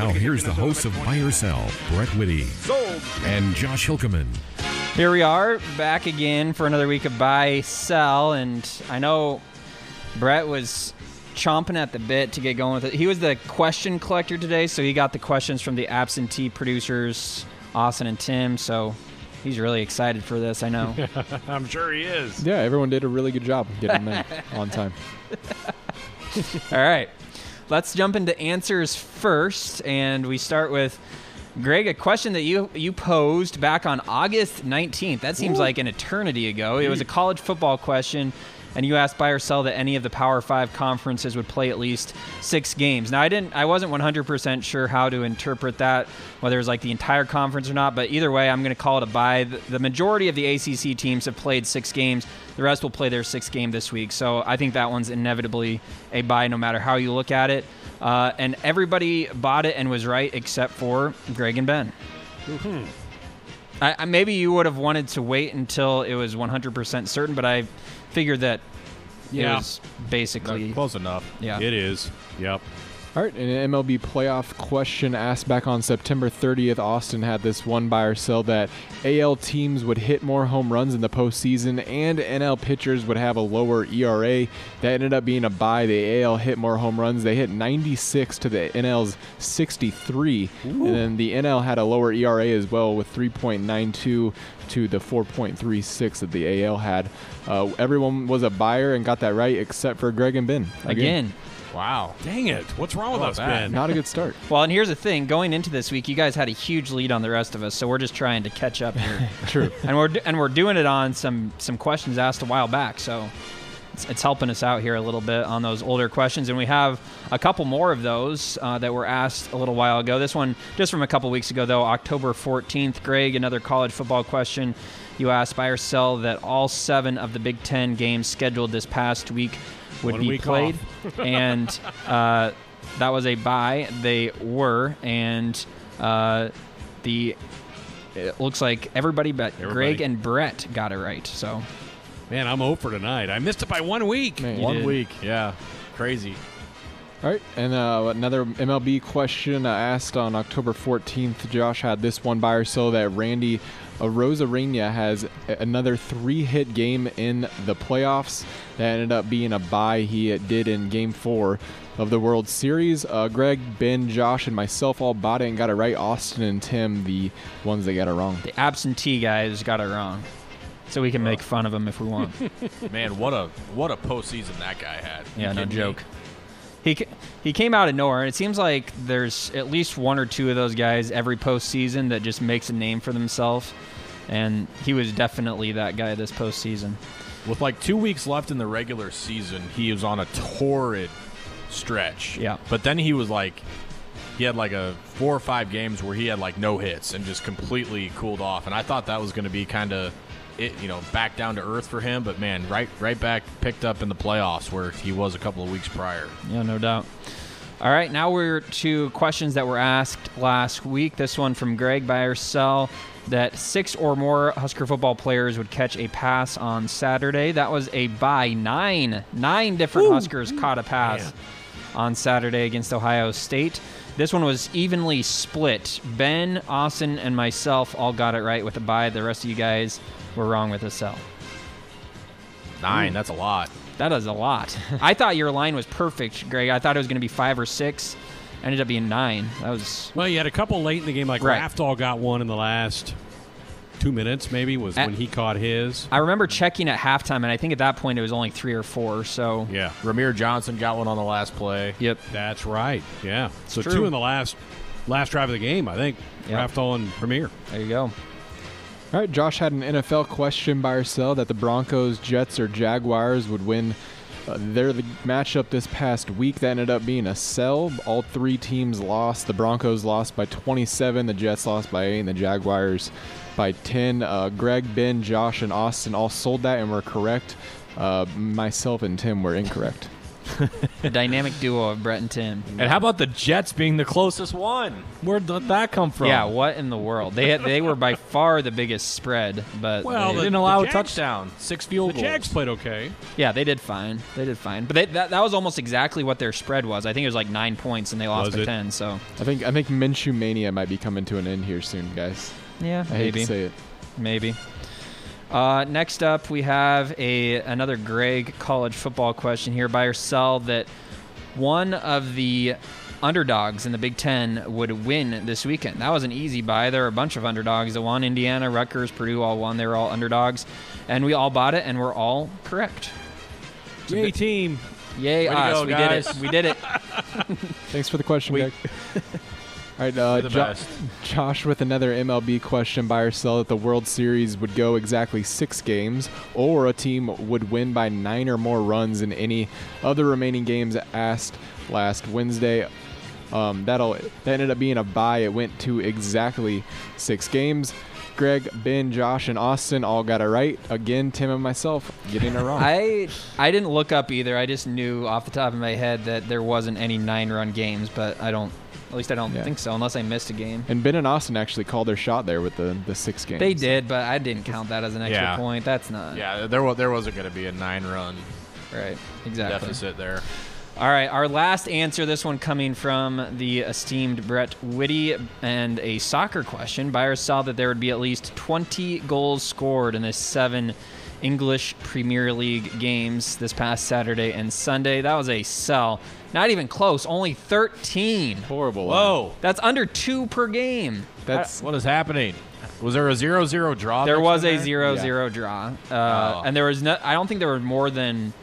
here's the host of Buy or Sell, Brett Whitty. Sold. And Josh Hilkeman. Here we are back again for another week of Buy Sell. And I know Brett was chomping at the bit to get going with it. He was the question collector today, so he got the questions from the absentee producers, Austin and Tim. So he's really excited for this. I know. I'm sure he is. Yeah, everyone did a really good job getting them on time. All right, let's jump into answers first, and we start with. Greg, a question that you you posed back on August 19th. That seems Ooh. like an eternity ago. It was a college football question and you asked buy or sell that any of the Power Five conferences would play at least six games. Now, I didn't, I wasn't 100% sure how to interpret that, whether it was like the entire conference or not. But either way, I'm going to call it a buy. The majority of the ACC teams have played six games. The rest will play their sixth game this week. So I think that one's inevitably a buy, no matter how you look at it. Uh, and everybody bought it and was right except for Greg and Ben. Mm-hmm. I, I, maybe you would have wanted to wait until it was 100% certain, but I figured that yeah. was basically close enough. Yeah, it is. Yep. All right, an MLB playoff question asked back on September 30th. Austin had this one buy or sell that AL teams would hit more home runs in the postseason and NL pitchers would have a lower ERA. That ended up being a buy. The AL hit more home runs. They hit 96 to the NL's 63. Ooh. And then the NL had a lower ERA as well with 3.92 to the 4.36 that the AL had. Uh, everyone was a buyer and got that right except for Greg and Ben. Again. Again. Wow. Dang it! What's wrong with us, Ben? Not a good start. Well, and here's the thing: going into this week, you guys had a huge lead on the rest of us, so we're just trying to catch up here. True. and we're and we're doing it on some some questions asked a while back, so it's, it's helping us out here a little bit on those older questions. And we have a couple more of those uh, that were asked a little while ago. This one just from a couple weeks ago, though, October 14th. Greg, another college football question. You asked buy or sell that all seven of the Big Ten games scheduled this past week would One be played, and uh, that was a buy. They were, and uh, the it looks like everybody but Greg and Brett got it right. So Man, I'm over tonight. I missed it by one week. Man. One did. week. Yeah. Crazy. All right, and uh, another MLB question uh, asked on October 14th. Josh had this one by or so that Randy Arozarena has another three-hit game in the playoffs. That ended up being a buy he did in Game Four of the World Series. Uh, Greg, Ben, Josh, and myself all bought it and got it right. Austin and Tim, the ones that got it wrong. the absentee guys got it wrong. So we can make fun of him if we want. Man, what a what a postseason that guy had. yeah, no kidding me? joke. He he came out of nowhere, and it seems like there's at least one or two of those guys every postseason that just makes a name for themselves, and he was definitely that guy this postseason. With like two weeks left in the regular season, he was on a torrid stretch. Yeah. But then he was like, he had like a four or five games where he had like no hits and just completely cooled off. And I thought that was going to be kind of it, you know, back down to earth for him. But man, right, right back picked up in the playoffs where he was a couple of weeks prior. Yeah, no doubt. All right, now we're to questions that were asked last week. This one from Greg buy or sell that six or more Husker football players would catch a pass on Saturday. That was a buy. Nine, nine different Huskers caught a pass on Saturday against Ohio State. This one was evenly split. Ben, Austin, and myself all got it right with a buy. The rest of you guys were wrong with a sell. Nine, that's a lot. That is a lot. I thought your line was perfect, Greg. I thought it was going to be five or six. Ended up being nine. That was Well, you had a couple late in the game, like Right. Raftall got one in the last two minutes, maybe, was At- when he caught his. I remember checking at halftime, and I think at that point it was only three or four. So Yeah. Rahmir Johnson got one on the last play. yep, That's right. Yeah. So true. two in the last last drive of the game, I think. Yeah. Raftall and Premier. there you go. All right, Josh had an NFL question by herself that the Broncos, Jets, or Jaguars would win uh, their the matchup this past week. That ended up being a sell. All three teams lost. The Broncos lost by 27, the Jets lost by 8, and the Jaguars by 10. Uh, Greg, Ben, Josh, and Austin all sold that and were correct. Uh, myself and Tim were incorrect. The dynamic duo of Brett and Tim. And how about the Jets being the closest one? Where'd th- that come from? Yeah, what in the world? They had, they were by far the biggest spread, but Well, they- They the- didn't allow a Jags- touchdown. Six field The goals. Jags played okay. yeah, they did fine. They did fine, but they, that that was almost exactly what their spread was. I think it was like nine points, and they lost Was by it? ten. So I think I think Minshew mania might be coming to an end here soon, guys. yeah, I hate to say it. Maybe. Uh, next up, we have a another Greg college football question here. Buy or sell that one of the underdogs in the Big Ten would win this weekend. That was an easy buy. There are a bunch of underdogs that won. Indiana, Rutgers, Purdue all won. They were all underdogs, and we all bought it, and we're all correct. Yay, team. Yay Way us! go, we guys. did it. We did it. Thanks for the question, We- Greg. All right, uh, the Jo- best. Josh with another MLB question. Buy or sell that the World Series would go exactly six games, or a team would win by nine or more runs in any other remaining games asked last Wednesday. Um, that'll that ended up being a buy. It went to exactly six games. Greg, Ben, Josh, and Austin all got it right. Again, Tim and myself getting it wrong. I I didn't look up either. I just knew off the top of my head that there wasn't any nine-run games, but I don't. At least I don't Yeah. think so, unless I missed a game. and Ben and Austin actually called their shot there with the, the six games. They did, but I didn't count that as an extra Yeah. point. That's not Yeah, there was there wasn't going to be a nine run right. Exactly. deficit there. All right, our last answer. This one coming from the esteemed Brett Whitty, and a soccer question. Buyers saw that there would be at least 20 goals scored in the seven English Premier League games this past Saturday and Sunday. That was a sell. Not even close. Only 13. Horrible. line. Whoa, That's under two per game. That's what is happening? Was there a zero-zero draw? There was a there? zero Yeah. zero draw, uh, Oh. and there was no. I don't think there were more than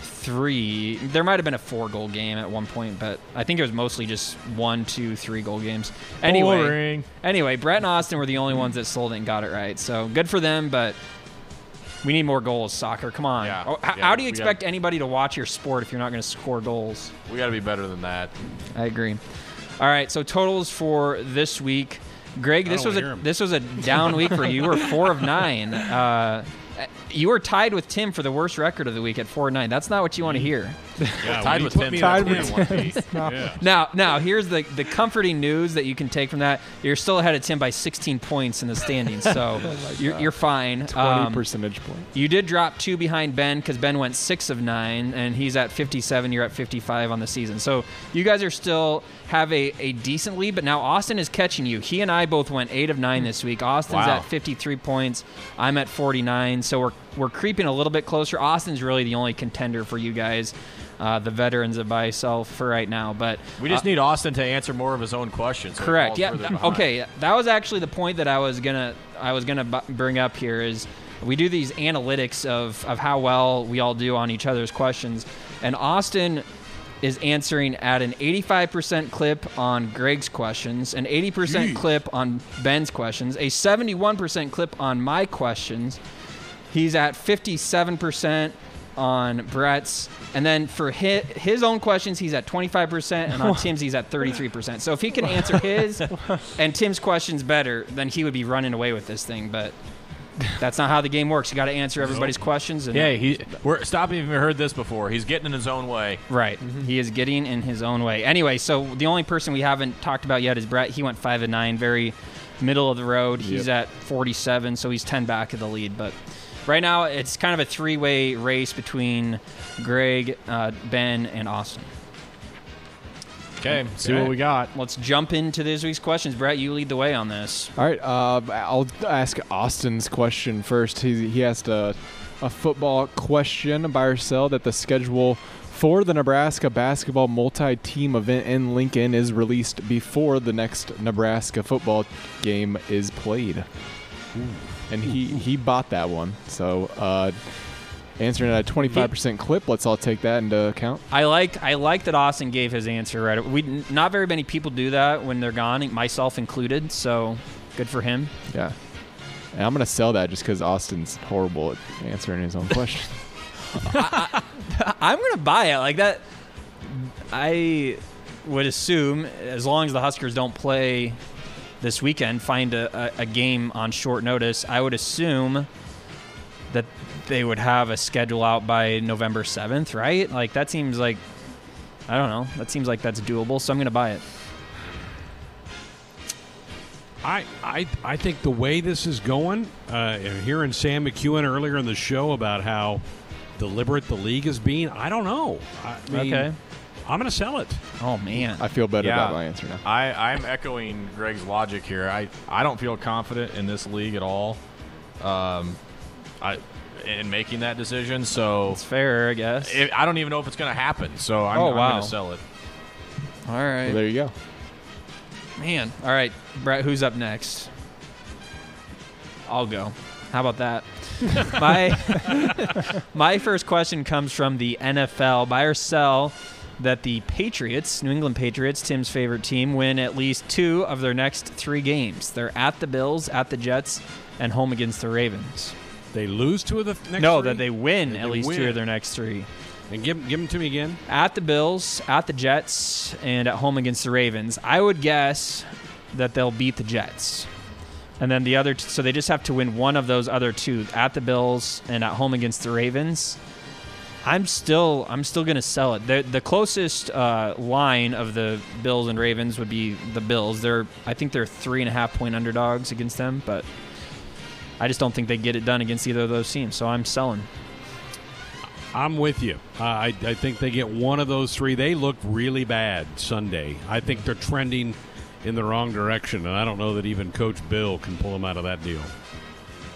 three. There might have been a four goal game at one point, but I think it was mostly just one, two, three goal games. Anyway, Boring. anyway, Brett and Austin were the only ones that sold it and got it right. So good for them, but we need more goals. Soccer, come on. Yeah, Oh, h- yeah, how do you expect gotta- anybody to watch your sport if you're not going to score goals? We got to be better than that. I agree. All right, so totals for this week. Greg, this was a wanna hear 'em. this was a down week for you. You were four of nine. Uh, you were tied with Tim for the worst record of the week at four nine. That's not what you want to hear. Yeah, Tied with Tim. Tied with that win, Tim. yeah. Now, now here's the the comforting news that you can take from that. You're still ahead of Tim by 16 points in the standings, so you're, you're fine. 20 Um, percentage points. You did drop two behind Ben because Ben went six of nine, and he's at 57. You're at 55 on the season. So you guys are still have a, a decent lead, but now Austin is catching you. He and I both went eight of nine this week. Austin's Wow. at 53 points. I'm at 49. So we're we're creeping a little bit closer. Austin's really the only contender for you guys, uh, the veterans of by self for right now. But We just uh, need Austin to answer more of his own questions. so Correct. Yeah. th- okay. That was actually the point that I was gonna I was gonna bu- bring up here is we do these analytics of of how well we all do on each other's questions, and Austin is answering at an 85% clip on Greg's questions, an 80% clip on Ben's questions, a 71% clip on my questions. He's at 57% on Brett's. And then for his, his own questions, he's at 25%, and on Tim's, he's at 33%. So if he can answer his and Tim's questions better, then he would be running away with this thing. But that's not how the game works. You got to answer everybody's questions. And Yeah, he. We're stop. Even heard this before. He's getting in his own way. Right. He is getting in his own way. Anyway, so the only person we haven't talked about yet is Brett. He went five and nine, very middle of the road. He's at 47, so he's 10 back of the lead. But right now, it's kind of a three-way race between Greg, uh, Ben, and Austin. Okay, see what we got. Let's jump into this week's questions. Brett, you lead the way on this. All right, uh, I'll ask Austin's question first. He, he asked a, a football question buy or sell that the schedule for the Nebraska basketball multi-team event in Lincoln is released before the next Nebraska football game is played. And he, he bought that one. So uh, answering at a 25% clip, let's all take that into account. I like I like that Austin gave his answer right. We not very many people do that when they're gone, myself included. So good for him. Yeah. And I'm going to sell that just because Austin's horrible at answering his own question. I'm gonna buy it like that. I would assume as long as the Huskers don't play this weekend, find a, a, a game on short notice. I would assume that they would have a schedule out by November seventh, right? Like that seems like I don't know. That seems like that's doable. So I'm gonna buy it. I, I I think the way this is going, uh, hearing Sam McKewon earlier in the show about how deliberate the league is being, I don't know. I mean, Okay. I'm going to sell it. Oh man. I feel better Yeah. about my answer now. I, I'm echoing Greg's logic here. I, I don't feel confident in this league at all. Um, I in making that decision. So It's fair, I guess. it, I don't even know if it's going to happen. So I'm, Oh, I'm wow. going to sell it. All right. Well, there you go. Man. All right, Brett, who's up next? I'll go. How about that? my my first question comes from the NFL. Buy or sell that the Patriots, New England Patriots, Tim's favorite team, win at least two of their next three games. They're at the Bills, at the Jets, and home against the Ravens. They lose two of the next no, three? that they win That at they least two win. of their next three. And give, give them to me again. At the Bills, at the Jets, and at home against the Ravens. I would guess that they'll beat the Jets. And then the other, t- so they just have to win one of those other two at the Bills and at home against the Ravens. I'm still, I'm still gonna sell it. The, the closest uh, line of the Bills and Ravens would be the Bills. They're, I think they're three and a half point underdogs against them, but I just don't think they get it done against either of those teams. So I'm selling. I'm with you. Uh, I, I think they get one of those three. They look really bad Sunday. I think they're trending in the wrong direction, and I don't know that even Coach Bill can pull them out of that deal.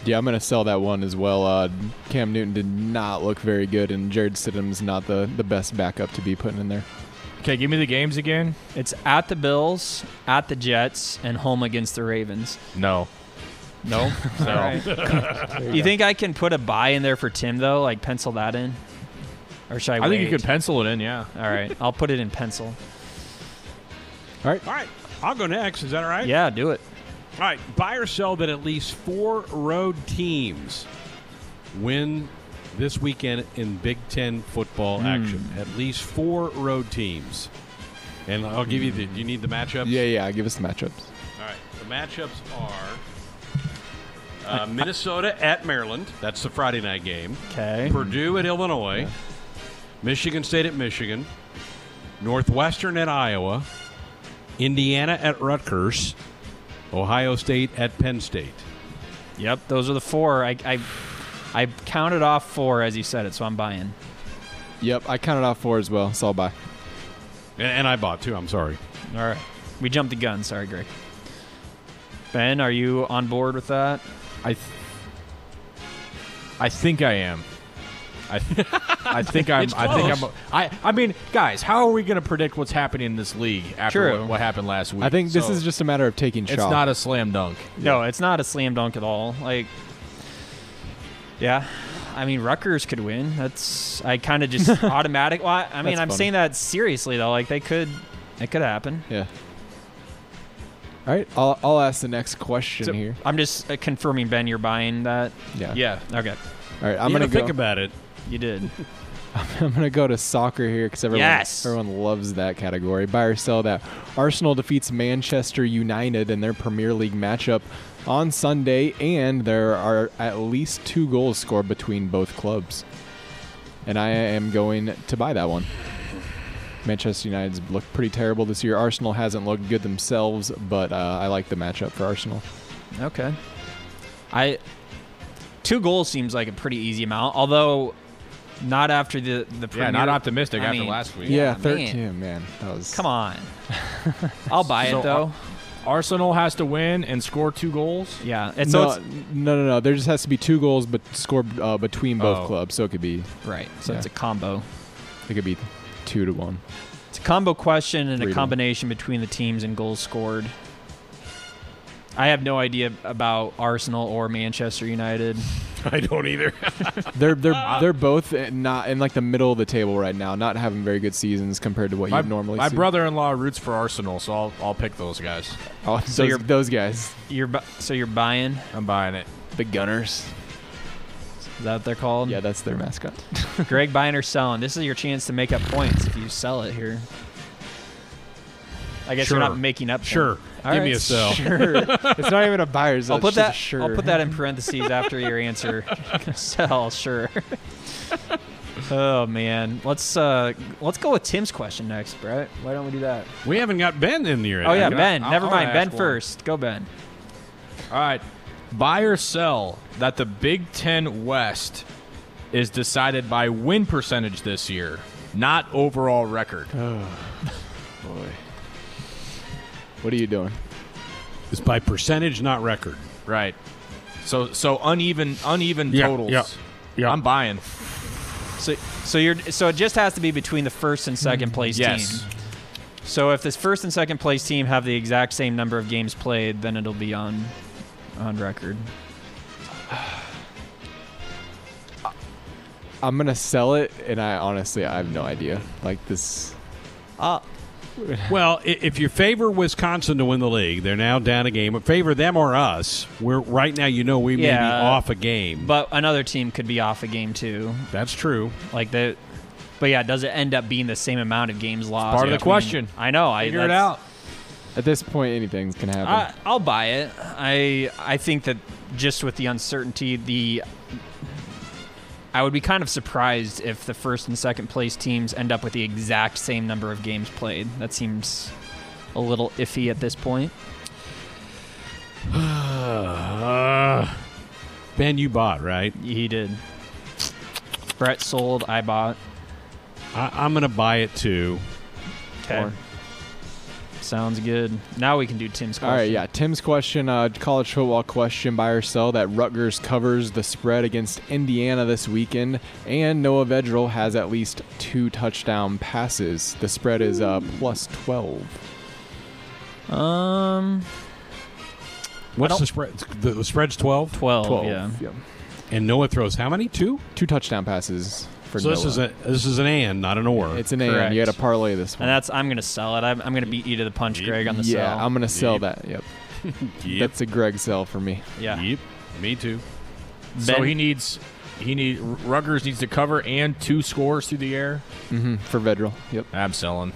Yeah, I'm going to sell that one as well. Uh, Cam Newton did not look very good, and Jarrett Stidham's not the, the best backup to be putting in there. Okay, give me the games again. It's at the Bills, at the Jets, and home against the Ravens. No. No. no. All right. you think I can put a buy in there for Tim though? Like pencil that in, Or should I? I think you could pencil it in. Yeah. All right, I'll put it in pencil. All right. All right, I'll go next. Is that all right? Yeah, do it. All right, buy or sell that at least four road teams win this weekend in Big Ten football Hmm. action. At least four road teams. And I'll give you the. Do you need the matchups? Yeah, yeah. Give us the matchups. All right. The matchups are uh, Minnesota at Maryland. That's the Friday night game. Okay. Purdue at Illinois. Michigan State at Michigan. Northwestern at Iowa. Indiana at Rutgers. Ohio State at Penn State. Yep, those are the four. I, I, I counted off four as you said it, so I'm buying. Yep, I counted off four as well, so I'll buy. And, and I bought two. I'm sorry. All right, we jumped the gun. Sorry, Greg. Ben, are you on board with that? I. Th- I think I am. I, th- I think I'm. It's I think. I'm. I. I mean, guys, how are we going to predict what's happening in this league after True. what, what happened last week? I think this So, is just a matter of taking shots. It's not a slam dunk. No, it's not a slam dunk at all. Like, yeah, I mean Rutgers could win. That's I kind of just automatic. Well, I, I mean, That's I'm funny. saying that seriously though. Like they could, it could happen. Yeah. All right, I'll, I'll ask the next question So, here. I'm just uh, confirming, Ben, you're buying that. Yeah. Yeah. Okay, All right, I'm you gonna gotta go. think about it. you did. I'm gonna go to soccer here because everyone Yes. everyone loves that category. Buy or sell that. Arsenal defeats Manchester United in their Premier League matchup on Sunday, and there are at least two goals scored between both clubs. And I am going to buy that one. Manchester United's looked pretty terrible this year. Arsenal hasn't looked good themselves, but uh, I like the matchup for Arsenal. Okay. I two goals seems like a pretty easy amount, although not after the the Yeah, not optimistic I after mean, last week. Yeah, man. 13, man. That was Come on. I'll buy So, it though. Arsenal has to win and score two goals. yeah, it's so no, it's, no, no, no. There just has to be two goals, but scored uh, between both Oh. clubs. So it could be, right. So Yeah. it's a combo. it could be two to one. It's a combo question and Three a to one. combination between the teams and goals scored. I have no idea about Arsenal or Manchester United. I don't either. They're they're they're both not in like the middle of the table right now, not having very good seasons compared to what My, you normally see. my see. brother-in-law roots for Arsenal, so I'll I'll pick those guys. oh, So those, you're- those guys, You're bu- so you're buying? I'm buying it. the Gunners. Is that what they're called? Yeah, that's their mascot. Greg buying or selling. This is your chance to make up points if you sell it here. I guess Sure. you're not making up. Sure. points. All Give me a sell. sure, it's not even a buyer's. I'll put that. Sure. I'll put that in parentheses after your answer. Sell, sure. oh man, let's uh let's go with Tim's question next, Brett. Why don't we do that? we haven't got Ben in here. Oh yeah, Ben. I'll- Never I'll mind. ask Ben one. first. Go Ben. All right. Buy or sell that the Big Ten West is decided by win percentage this year, not overall record. Oh, boy, what are you doing? It's by percentage, not record. Right. So so uneven uneven Yeah, totals. yeah, yeah. I'm buying. So so you're so it just has to be between the first and second mm-hmm. place Yes. team. So if this first and second place team have the exact same number of games played, then it'll be on on record. I'm gonna sell it, and I honestly I have no idea. Like this. Uh, Well, if you favor Wisconsin to win the league, they're now down a game. But Favor them or us. We're right now. You know, we may be off a game. but another team could be off a game too. That's true. Like the but yeah, does it end up being the same amount of games lost? part of the between- question. I know. I Figure it out. At this point, anything can happen. I, I'll buy it. I I think that just with the uncertainty, the I would be kind of surprised if the first and second place teams end up with the exact same number of games played. That seems a little iffy at this point. Ben, you bought right. He did. Brett sold. I bought. I, I'm going to buy it too. Okay. Sounds good. Now we can do Tim's question. All right, yeah. Tim's question, uh, college football question, buy or sell that Rutgers covers the spread against Indiana this weekend, and Noah Vedral has at least two touchdown passes. The spread is uh, plus 12. Um, What's the spread? The, the spread's 12? 12. 12. Yeah. Yep. And Noah throws how many? Two? Two touchdown passes for So this is a this is an and, not an or. It's an and. You got to parlay this one. And that's I'm gonna sell it. I'm, I'm gonna beat you to the punch, Greg, on the yeah, sell. I'm gonna sell Yep. that. Yep. Yep. That's a Greg sell for me. yeah. Yep. Me too. So he needs he need Rutgers needs to cover and two scores through the air. hmm For Vedral. Yep. I'm selling.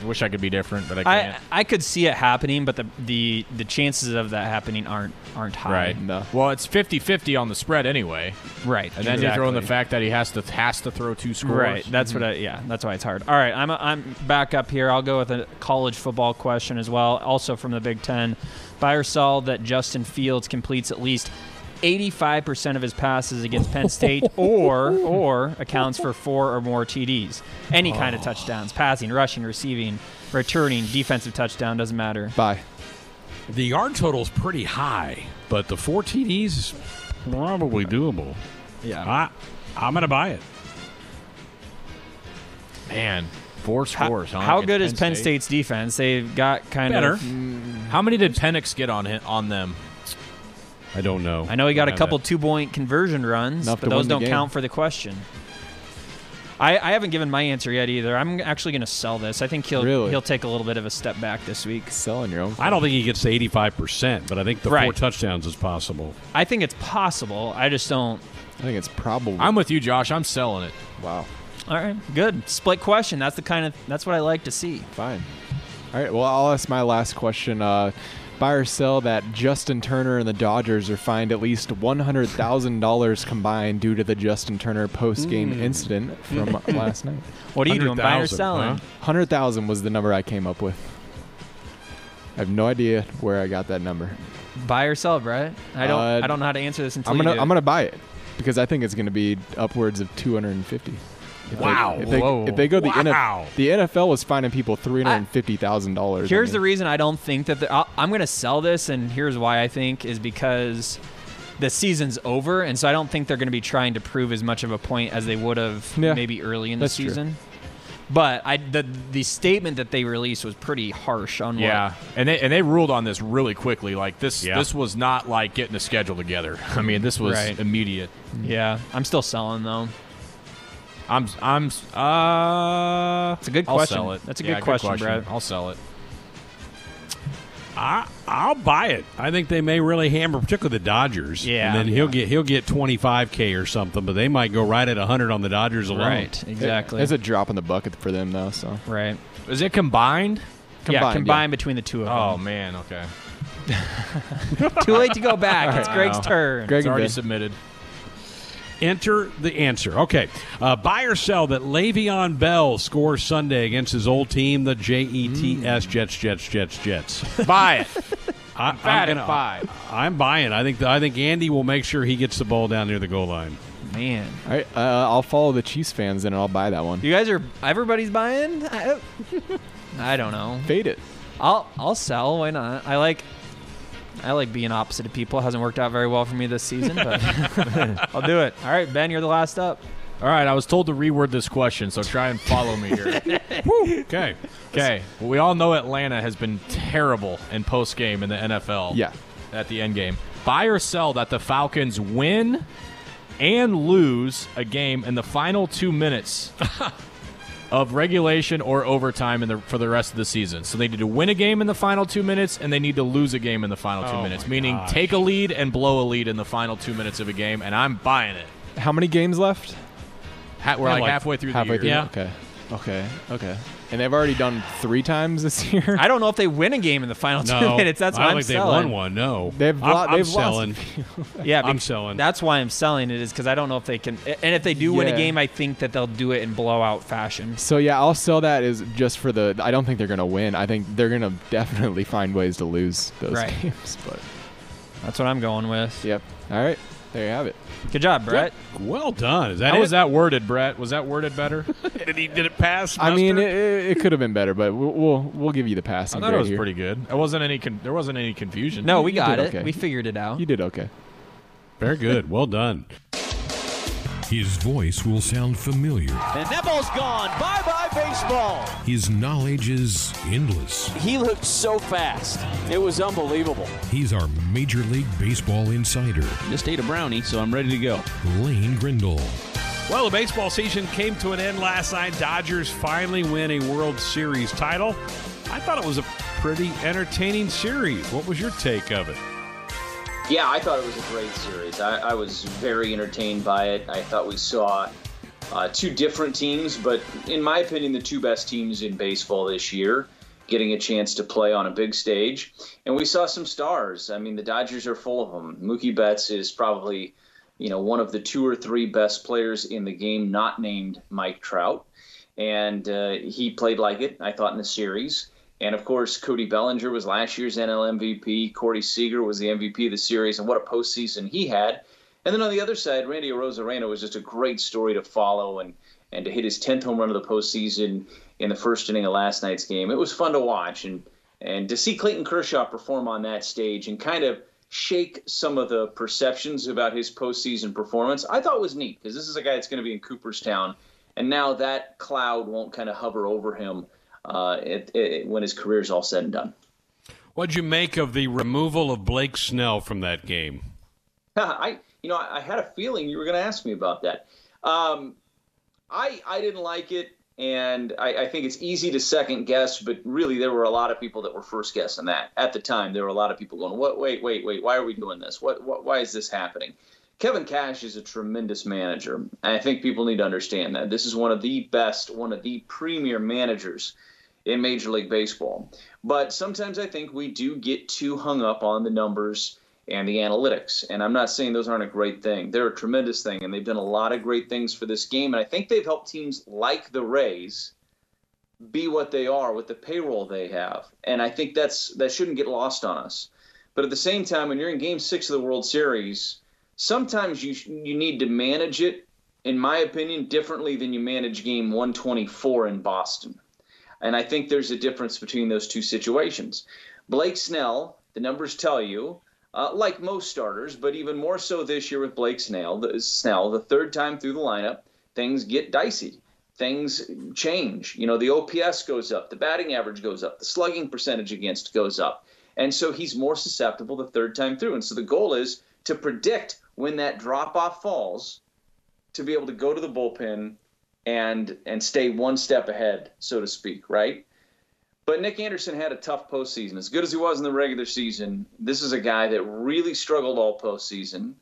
I wish I could be different, but I I, can't. I could see it happening, but the, the the chances of that happening aren't aren't high. right. No. Well, it's 50-50 on the spread anyway, Right. and then you throw in the fact that he has to has to throw two scores. Right. That's what I. Yeah. That's why it's hard. All right. I'm I'm back up here. I'll go with a college football question as well. Also from the Big Ten. Buy or sell that Justin Fields completes at least 85% of his passes against Penn State, or or accounts for four or more TDs. Any kind of touchdowns, passing, rushing, receiving, returning, defensive touchdown doesn't matter. Bye. The yard total is pretty high, but the four TDs is probably doable. Yeah. I I'm gonna buy it. Man, four How, scores. huh, how against good is Penn State? State's defense? They've got kind Better. of. How many did Penix get on hit, on them? I don't know. I know he got a couple two point conversion runs, Enough but those don't game. count for the question. I, I haven't given my answer yet either. I'm actually going to sell this. I think he'll Really? he'll take a little bit of a step back this week. Selling your own. I don't think he gets to 85 percent, but I think the four Right. touchdowns is possible. I think it's possible. I just don't. I think it's probable. I'm with you, Josh. I'm selling it. wow. All right, good split question. That's the kind of that's what I like to see. Fine. All right. Well, I'll ask my last question. Uh, buy or sell that Justin Turner and the Dodgers are fined at least one hundred thousand dollars combined due to the Justin Turner post-game Hmm. incident from last night. What are you doing? Buying or 100,000, selling? huh? Hundred thousand was the number I came up with. I have no idea where I got that number. Buy or sell, Brett? I don't. Uh, I don't know how to answer this until I'm gonna do. I'm gonna buy it because I think it's gonna be upwards of 250. If they- Wow. if, they, Whoa. if they go the Wow. NFL, the NFL was finding people three hundred fifty thousand dollars. Here's the reason I don't think that the, I'm going to sell this, and here's why I think is because the season's over, and so I don't think they're going to be trying to prove as much of a point as they would have Yeah, maybe early in the that's true. season. But I the the statement that they released was pretty harsh on Yeah, and they and they ruled on this really quickly. Like this, Yeah. this was not like getting a schedule together. I mean, this was Right. immediate. Yeah, I'm still selling though. I'm I'm uh. It's a good I'll question. sell it. That's a Yeah, good question, Brad. I'll sell it. I I'll buy it. I think they may really hammer, particularly the Dodgers. Yeah. and then he'll get he'll get 25k or something, but they might go right at 100 on the Dodgers alone. Right, exactly. It's a drop in the bucket for them though. So right. Is it combined? yeah, Combined, combined between the two of Oh them. Oh man, okay. Too late to go back. It's Greg's turn. Greg It's already submitted. Enter the answer. Okay, uh, buy or sell that Le'Veon Bell scores Sunday against his old team, the J E T S Jets, Jets, Jets, Jets. Buy it. I, Emphatic I'm, buy. I'm buying. I think I think Andy will make sure he gets the ball down near the goal line. Man, all right, uh, I'll follow the Chiefs fans and I'll buy that one. you guys are everybody's buying. I, I don't know. Fade it. I'll I'll sell. Why not? I like I like being opposite of people. It Hasn't worked out very well for me this season, but I'll do it. All right, Ben, you're the last up. All right, I was told to reword this question, so try and follow me here. Okay, Okay, well, we all know Atlanta has been terrible in post game in the NFL. Yeah. At the end game, buy or sell that the Falcons win and lose a game in the final two minutes of regulation or overtime in the, for the rest of the season. So they need to win a game in the final two minutes, and they need to lose a game in the final two Oh minutes, meaning gosh. take a lead and blow a lead in the final two minutes of a game. And I'm buying it. How many games left? Ha- we're Yeah, like, like halfway through Halfway the year. through. Yeah. Okay. Okay. Okay. And they've already done three times this year. I don't know if they win a game in the final two no, minutes. That's I why don't I'm think they've won one. No, They've I'm, lo- I'm they've lost selling. Yeah, I'm selling. That's why I'm selling it is because I don't know if they can. And if they do win a game, I think that they'll do it in blowout fashion. So yeah, I'll sell that is just for the. I don't think they're gonna win. I think they're gonna definitely find ways to lose those Right. games. But That's what I'm going with. yep. All right. There you have it. Good job, Brett. well done. Is that How it? was that worded, Brett? Was that worded better? Did he did it pass? I mean, it, it, it could have been better, but we'll we'll, we'll give you the pass. I thought it was pretty good. There wasn't any. Con- there wasn't any confusion. No, we You got it. okay. We figured it out. You did okay. very good. Well done. His voice will sound familiar. And that ball's gone. Bye bye, baseball. His knowledge is endless. He looked so fast. It was unbelievable. He's our Major League Baseball insider, Just ate a brownie, so I'm ready to go. Lane Grindle. Well, the baseball season came to an end last night. Dodgers finally win a World Series title. I thought it was a pretty entertaining series. What was your take of it? Yeah, I thought it was a great series. I, I was very entertained by it. I thought we saw uh, two different teams, but in my opinion, the two best teams in baseball this year getting a chance to play on a big stage. And we saw some stars. I mean, the Dodgers are full of them. Mookie Betts is probably you know, one of the two or three best players in the game, not named Mike Trout. And uh, he played like it, I thought, in the series. And of course, Cody Bellinger was last year's NL MVP. Corey Seager was the MVP of the series, and what a postseason he had. And then on the other side, Randy Arozarena was just a great story to follow, and and to hit his 10th home run of the postseason in the first inning of last night's game. It was fun to watch, and and to see Clayton Kershaw perform on that stage and kind of shake some of the perceptions about his postseason performance, I thought was neat because this is a guy that's going to be in Cooperstown, and now that cloud won't kind of hover over him uh, it, it, when his career is all said and done. What'd you make of the removal of Blake Snell from that game? I, you know, I, I had a feeling you were going to ask me about that. Um, I, I didn't like it and I, I, think it's easy to second guess, but really there were a lot of people that were first guessing that at the time. There were a lot of people going, "What? Wait, wait, wait! Why are we doing this? What? what why is this happening?" Kevin Cash is a tremendous manager, and I think people need to understand that this is one of the best, one of the premier managers in Major League Baseball. But sometimes I think we do get too hung up on the numbers and the analytics. And I'm not saying those aren't a great thing. They're a tremendous thing, and they've done a lot of great things for this game. And I think they've helped teams like the Rays be what they are with the payroll they have. And I think that's that shouldn't get lost on us. But at the same time, when you're in Game Six of the World Series, sometimes you you need to manage it, in my opinion, differently than you manage Game 124 in Boston. And I think there's a difference between those two situations. Blake Snell, the numbers tell you, uh, like most starters, but even more so this year with Blake Snell. The, Snell, the third time through the lineup, things get dicey. Things change. You know, the OPS goes up, the batting average goes up, the slugging percentage against goes up. And so he's more susceptible the third time through. And so the goal is to predict when that drop off falls to be able to go to the bullpen and and stay one step ahead, so to speak, right? But Nick Anderson had a tough postseason. As good as he was in the regular season, this is a guy that really struggled all postseason.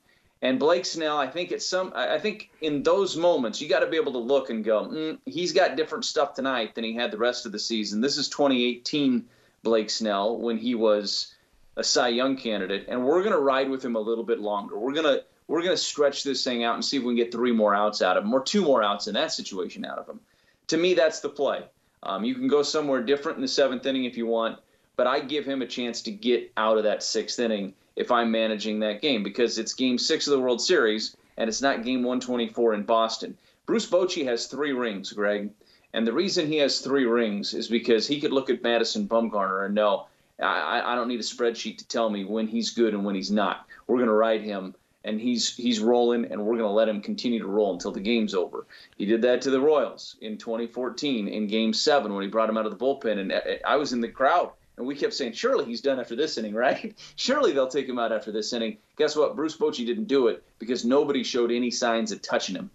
And Blake Snell, I think it's some. I think in those moments you got to be able to look and go, mm, he's got different stuff tonight than he had the rest of the season. This is 2018 Blake Snell when he was a Cy Young candidate, and we're going to ride with him a little bit longer. We're gonna we're gonna stretch this thing out and see if we can get three more outs out of him, or two more outs in that situation out of him. To me, that's the play. Um, you can go somewhere different in the seventh inning if you want, but I give him a chance to get out of that sixth inning if I'm managing that game because it's game six of the World Series and it's not game 124 in Boston. Bruce Bochy has three rings, Greg. And the reason he has three rings is because he could look at Madison Bumgarner and know, I, I don't need a spreadsheet to tell me when he's good and when he's not. We're going to ride him and he's he's rolling, and we're going to let him continue to roll until the game's over. He did that to the Royals in 2014 in Game Seven when he brought him out of the bullpen, and uh, I was in the crowd, and we kept saying, "Surely he's done after this inning, right? Surely they'll take him out after this inning." Guess what? Bruce Bochy didn't do it because nobody showed any signs of touching him,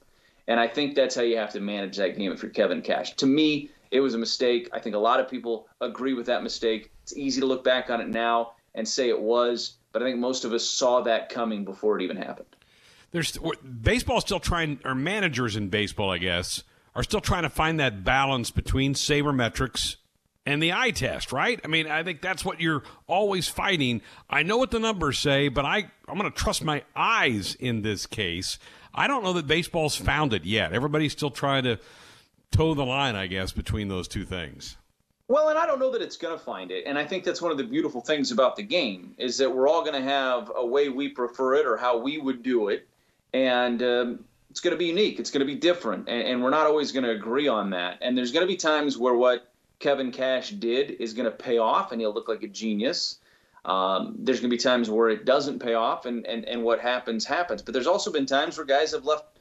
and I think that's how you have to manage that game if you're Kevin Cash. To me, it was a mistake. I think a lot of people agree with that mistake. It's easy to look back on it now and say it was but I think most of us saw that coming before it even happened. There's baseball still trying, or managers in baseball, I guess, are still trying to find that balance between sabermetrics and the eye test, right? I mean, I think that's what you're always fighting. I know what the numbers say, but I, I'm going to trust my eyes in this case. I don't know that baseball's found it yet. Everybody's still trying to toe the line, I guess, between those two things. Well, and I don't know that it's going to find it. And I think that's one of the beautiful things about the game is that we're all going to have a way we prefer it or how we would do it. And um, it's going to be unique. It's going to be different. And, and we're not always going to agree on that. And there's going to be times where what Kevin Cash did is going to pay off and he'll look like a genius. Um, there's going to be times where it doesn't pay off and, and, and what happens, happens. But there's also been times where guys have left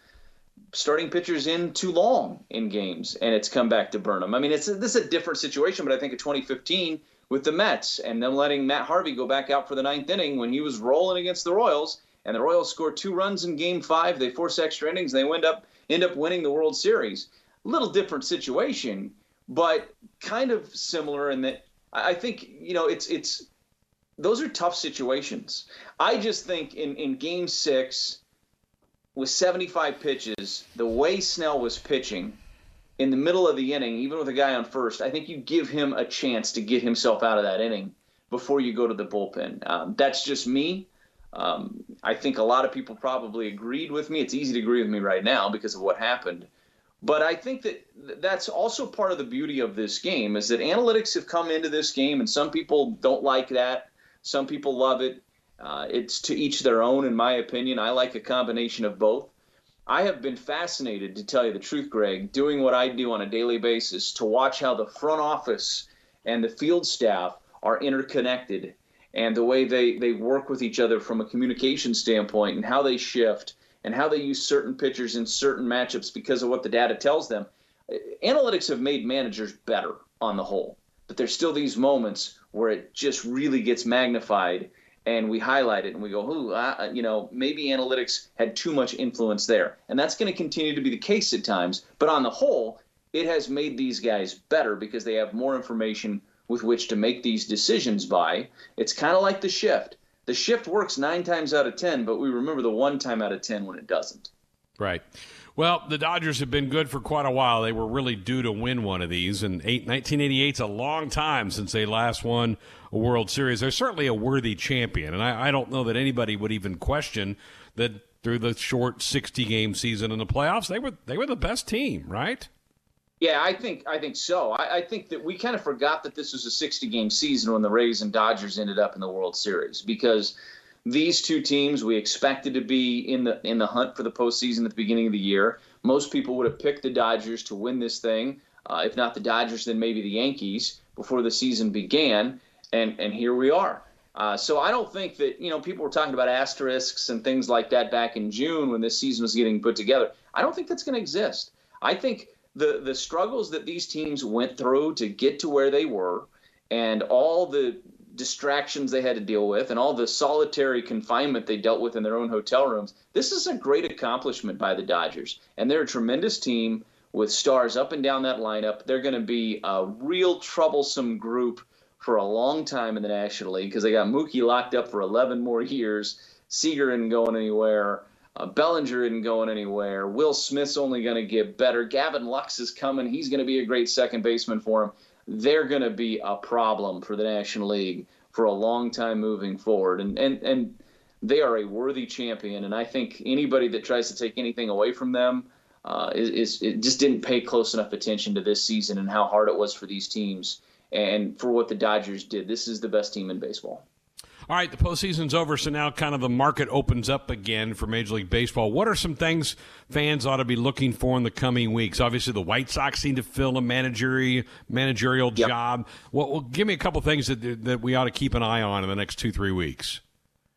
starting pitchers in too long in games, and it's come back to burn them. I mean, it's this is a different situation, but I think in 2015 with the Mets and them letting Matt Harvey go back out for the ninth inning when he was rolling against the Royals, and the Royals score two runs in Game Five. They force extra innings. They end up end up winning the World Series. A little different situation, but kind of similar in that I think you know it's it's those are tough situations. I just think in in Game Six with 75 pitches, the way Snell was pitching in the middle of the inning, even with a guy on first, I think you give him a chance to get himself out of that inning before you go to the bullpen. Um, that's just me. Um, I think a lot of people probably agreed with me. It's easy to agree with me right now because of what happened. But I think that that's also part of the beauty of this game is that analytics have come into this game, and some people don't like that. Some people love it. Uh, it's to each their own, in my opinion. I like a combination of both. I have been fascinated, to tell you the truth, Greg, doing what I do on a daily basis to watch how the front office and the field staff are interconnected and the way they, they work with each other from a communication standpoint and how they shift and how they use certain pitchers in certain matchups because of what the data tells them. Analytics have made managers better on the whole, but there's still these moments where it just really gets magnified and we highlight it and we go, "Ooh, uh, you know, maybe analytics had too much influence there," and that's going to continue to be the case at times. But on the whole, it has made these guys better because they have more information with which to make these decisions by. It's kind of like the shift. The shift works nine times out of ten, but we remember the one time out of ten when it doesn't. Right. Well, the Dodgers have been good for quite a while. They were really due to win one of these, and 1988 is a long time since they last won a World Series. They're certainly a worthy champion, and I, I don't know that anybody would even question that through the short 60 game season in the playoffs, they were they were the best team, right? Yeah, I think I think so. I, I, think that we kind of forgot that this was a 60 game season when the Rays and Dodgers ended up in the World Series because these two teams we expected to be in the in the hunt for the postseason at the beginning of the year. Most people would have picked the Dodgers to win this thing. Uh, if not the Dodgers, then maybe the Yankees before the season began, and and here we are. Uh, so I don't think that you know people were talking about asterisks and things like that back in June when this season was getting put together. I don't think that's going to exist. I think the the struggles that these teams went through to get to where they were, and all the distractions they had to deal with and all the solitary confinement they dealt with in their own hotel rooms. This is a great accomplishment by the Dodgers. And they're a tremendous team with stars up and down that lineup. They're going to be a real troublesome group for a long time in the National League because they got Mookie locked up for 11 more years. Seager isn't going anywhere. Uh, Bellinger isn't going anywhere. Will Smith's only going to get better. Gavin Lux is coming. He's going to be a great second baseman for him they're going to be a problem for the National League for a long time moving forward. And, and, and they are a worthy champion. And I think anybody that tries to take anything away from them uh, is, is just didn't pay close enough attention to this season and how hard it was for these teams and for what the Dodgers did. This is the best team in baseball. All right, the postseason's over, so now kind of the market opens up again for Major League Baseball. What are some things fans ought to be looking for in the coming weeks? Obviously, the White Sox seem to fill a managerial managerial yep. job. Well, well, give me a couple things that that we ought to keep an eye on in the next two three weeks.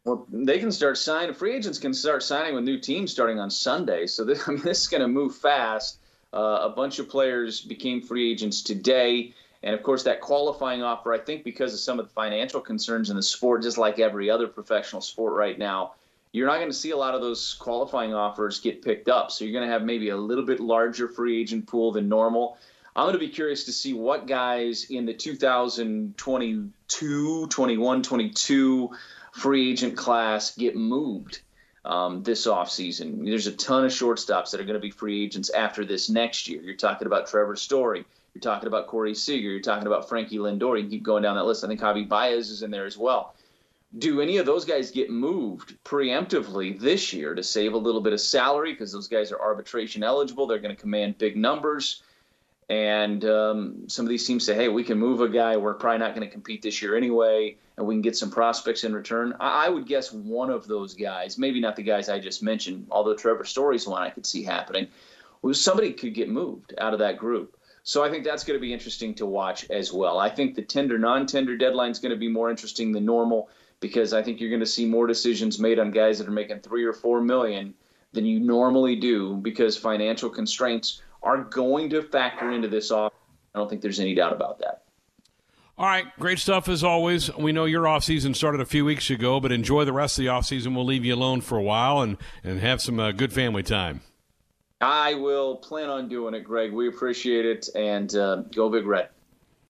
Well, they can start signing. Free agents can start signing with new teams starting on Sunday. So this, I mean, this is going to move fast. Uh, a bunch of players became free agents today. And of course, that qualifying offer, I think because of some of the financial concerns in the sport, just like every other professional sport right now, you're not going to see a lot of those qualifying offers get picked up. So you're going to have maybe a little bit larger free agent pool than normal. I'm going to be curious to see what guys in the 2022, 21, 22 free agent class get moved um, this offseason. There's a ton of shortstops that are going to be free agents after this next year. You're talking about Trevor Story. You're talking about Corey Seager. You're talking about Frankie Lindor. You can keep going down that list. I think Javi Baez is in there as well. Do any of those guys get moved preemptively this year to save a little bit of salary because those guys are arbitration eligible? They're going to command big numbers. And um, some of these teams say, hey, we can move a guy. We're probably not going to compete this year anyway, and we can get some prospects in return. I, I would guess one of those guys, maybe not the guys I just mentioned, although Trevor Story's one I could see happening, was somebody could get moved out of that group. So I think that's going to be interesting to watch as well. I think the tender non tender deadline is going to be more interesting than normal because I think you're going to see more decisions made on guys that are making three or four million than you normally do because financial constraints are going to factor into this off. I don't think there's any doubt about that. All right, great stuff as always. We know your offseason started a few weeks ago, but enjoy the rest of the offseason. We'll leave you alone for a while and, and have some uh, good family time. I will plan on doing it, Greg. We appreciate it, and uh, go Big Red.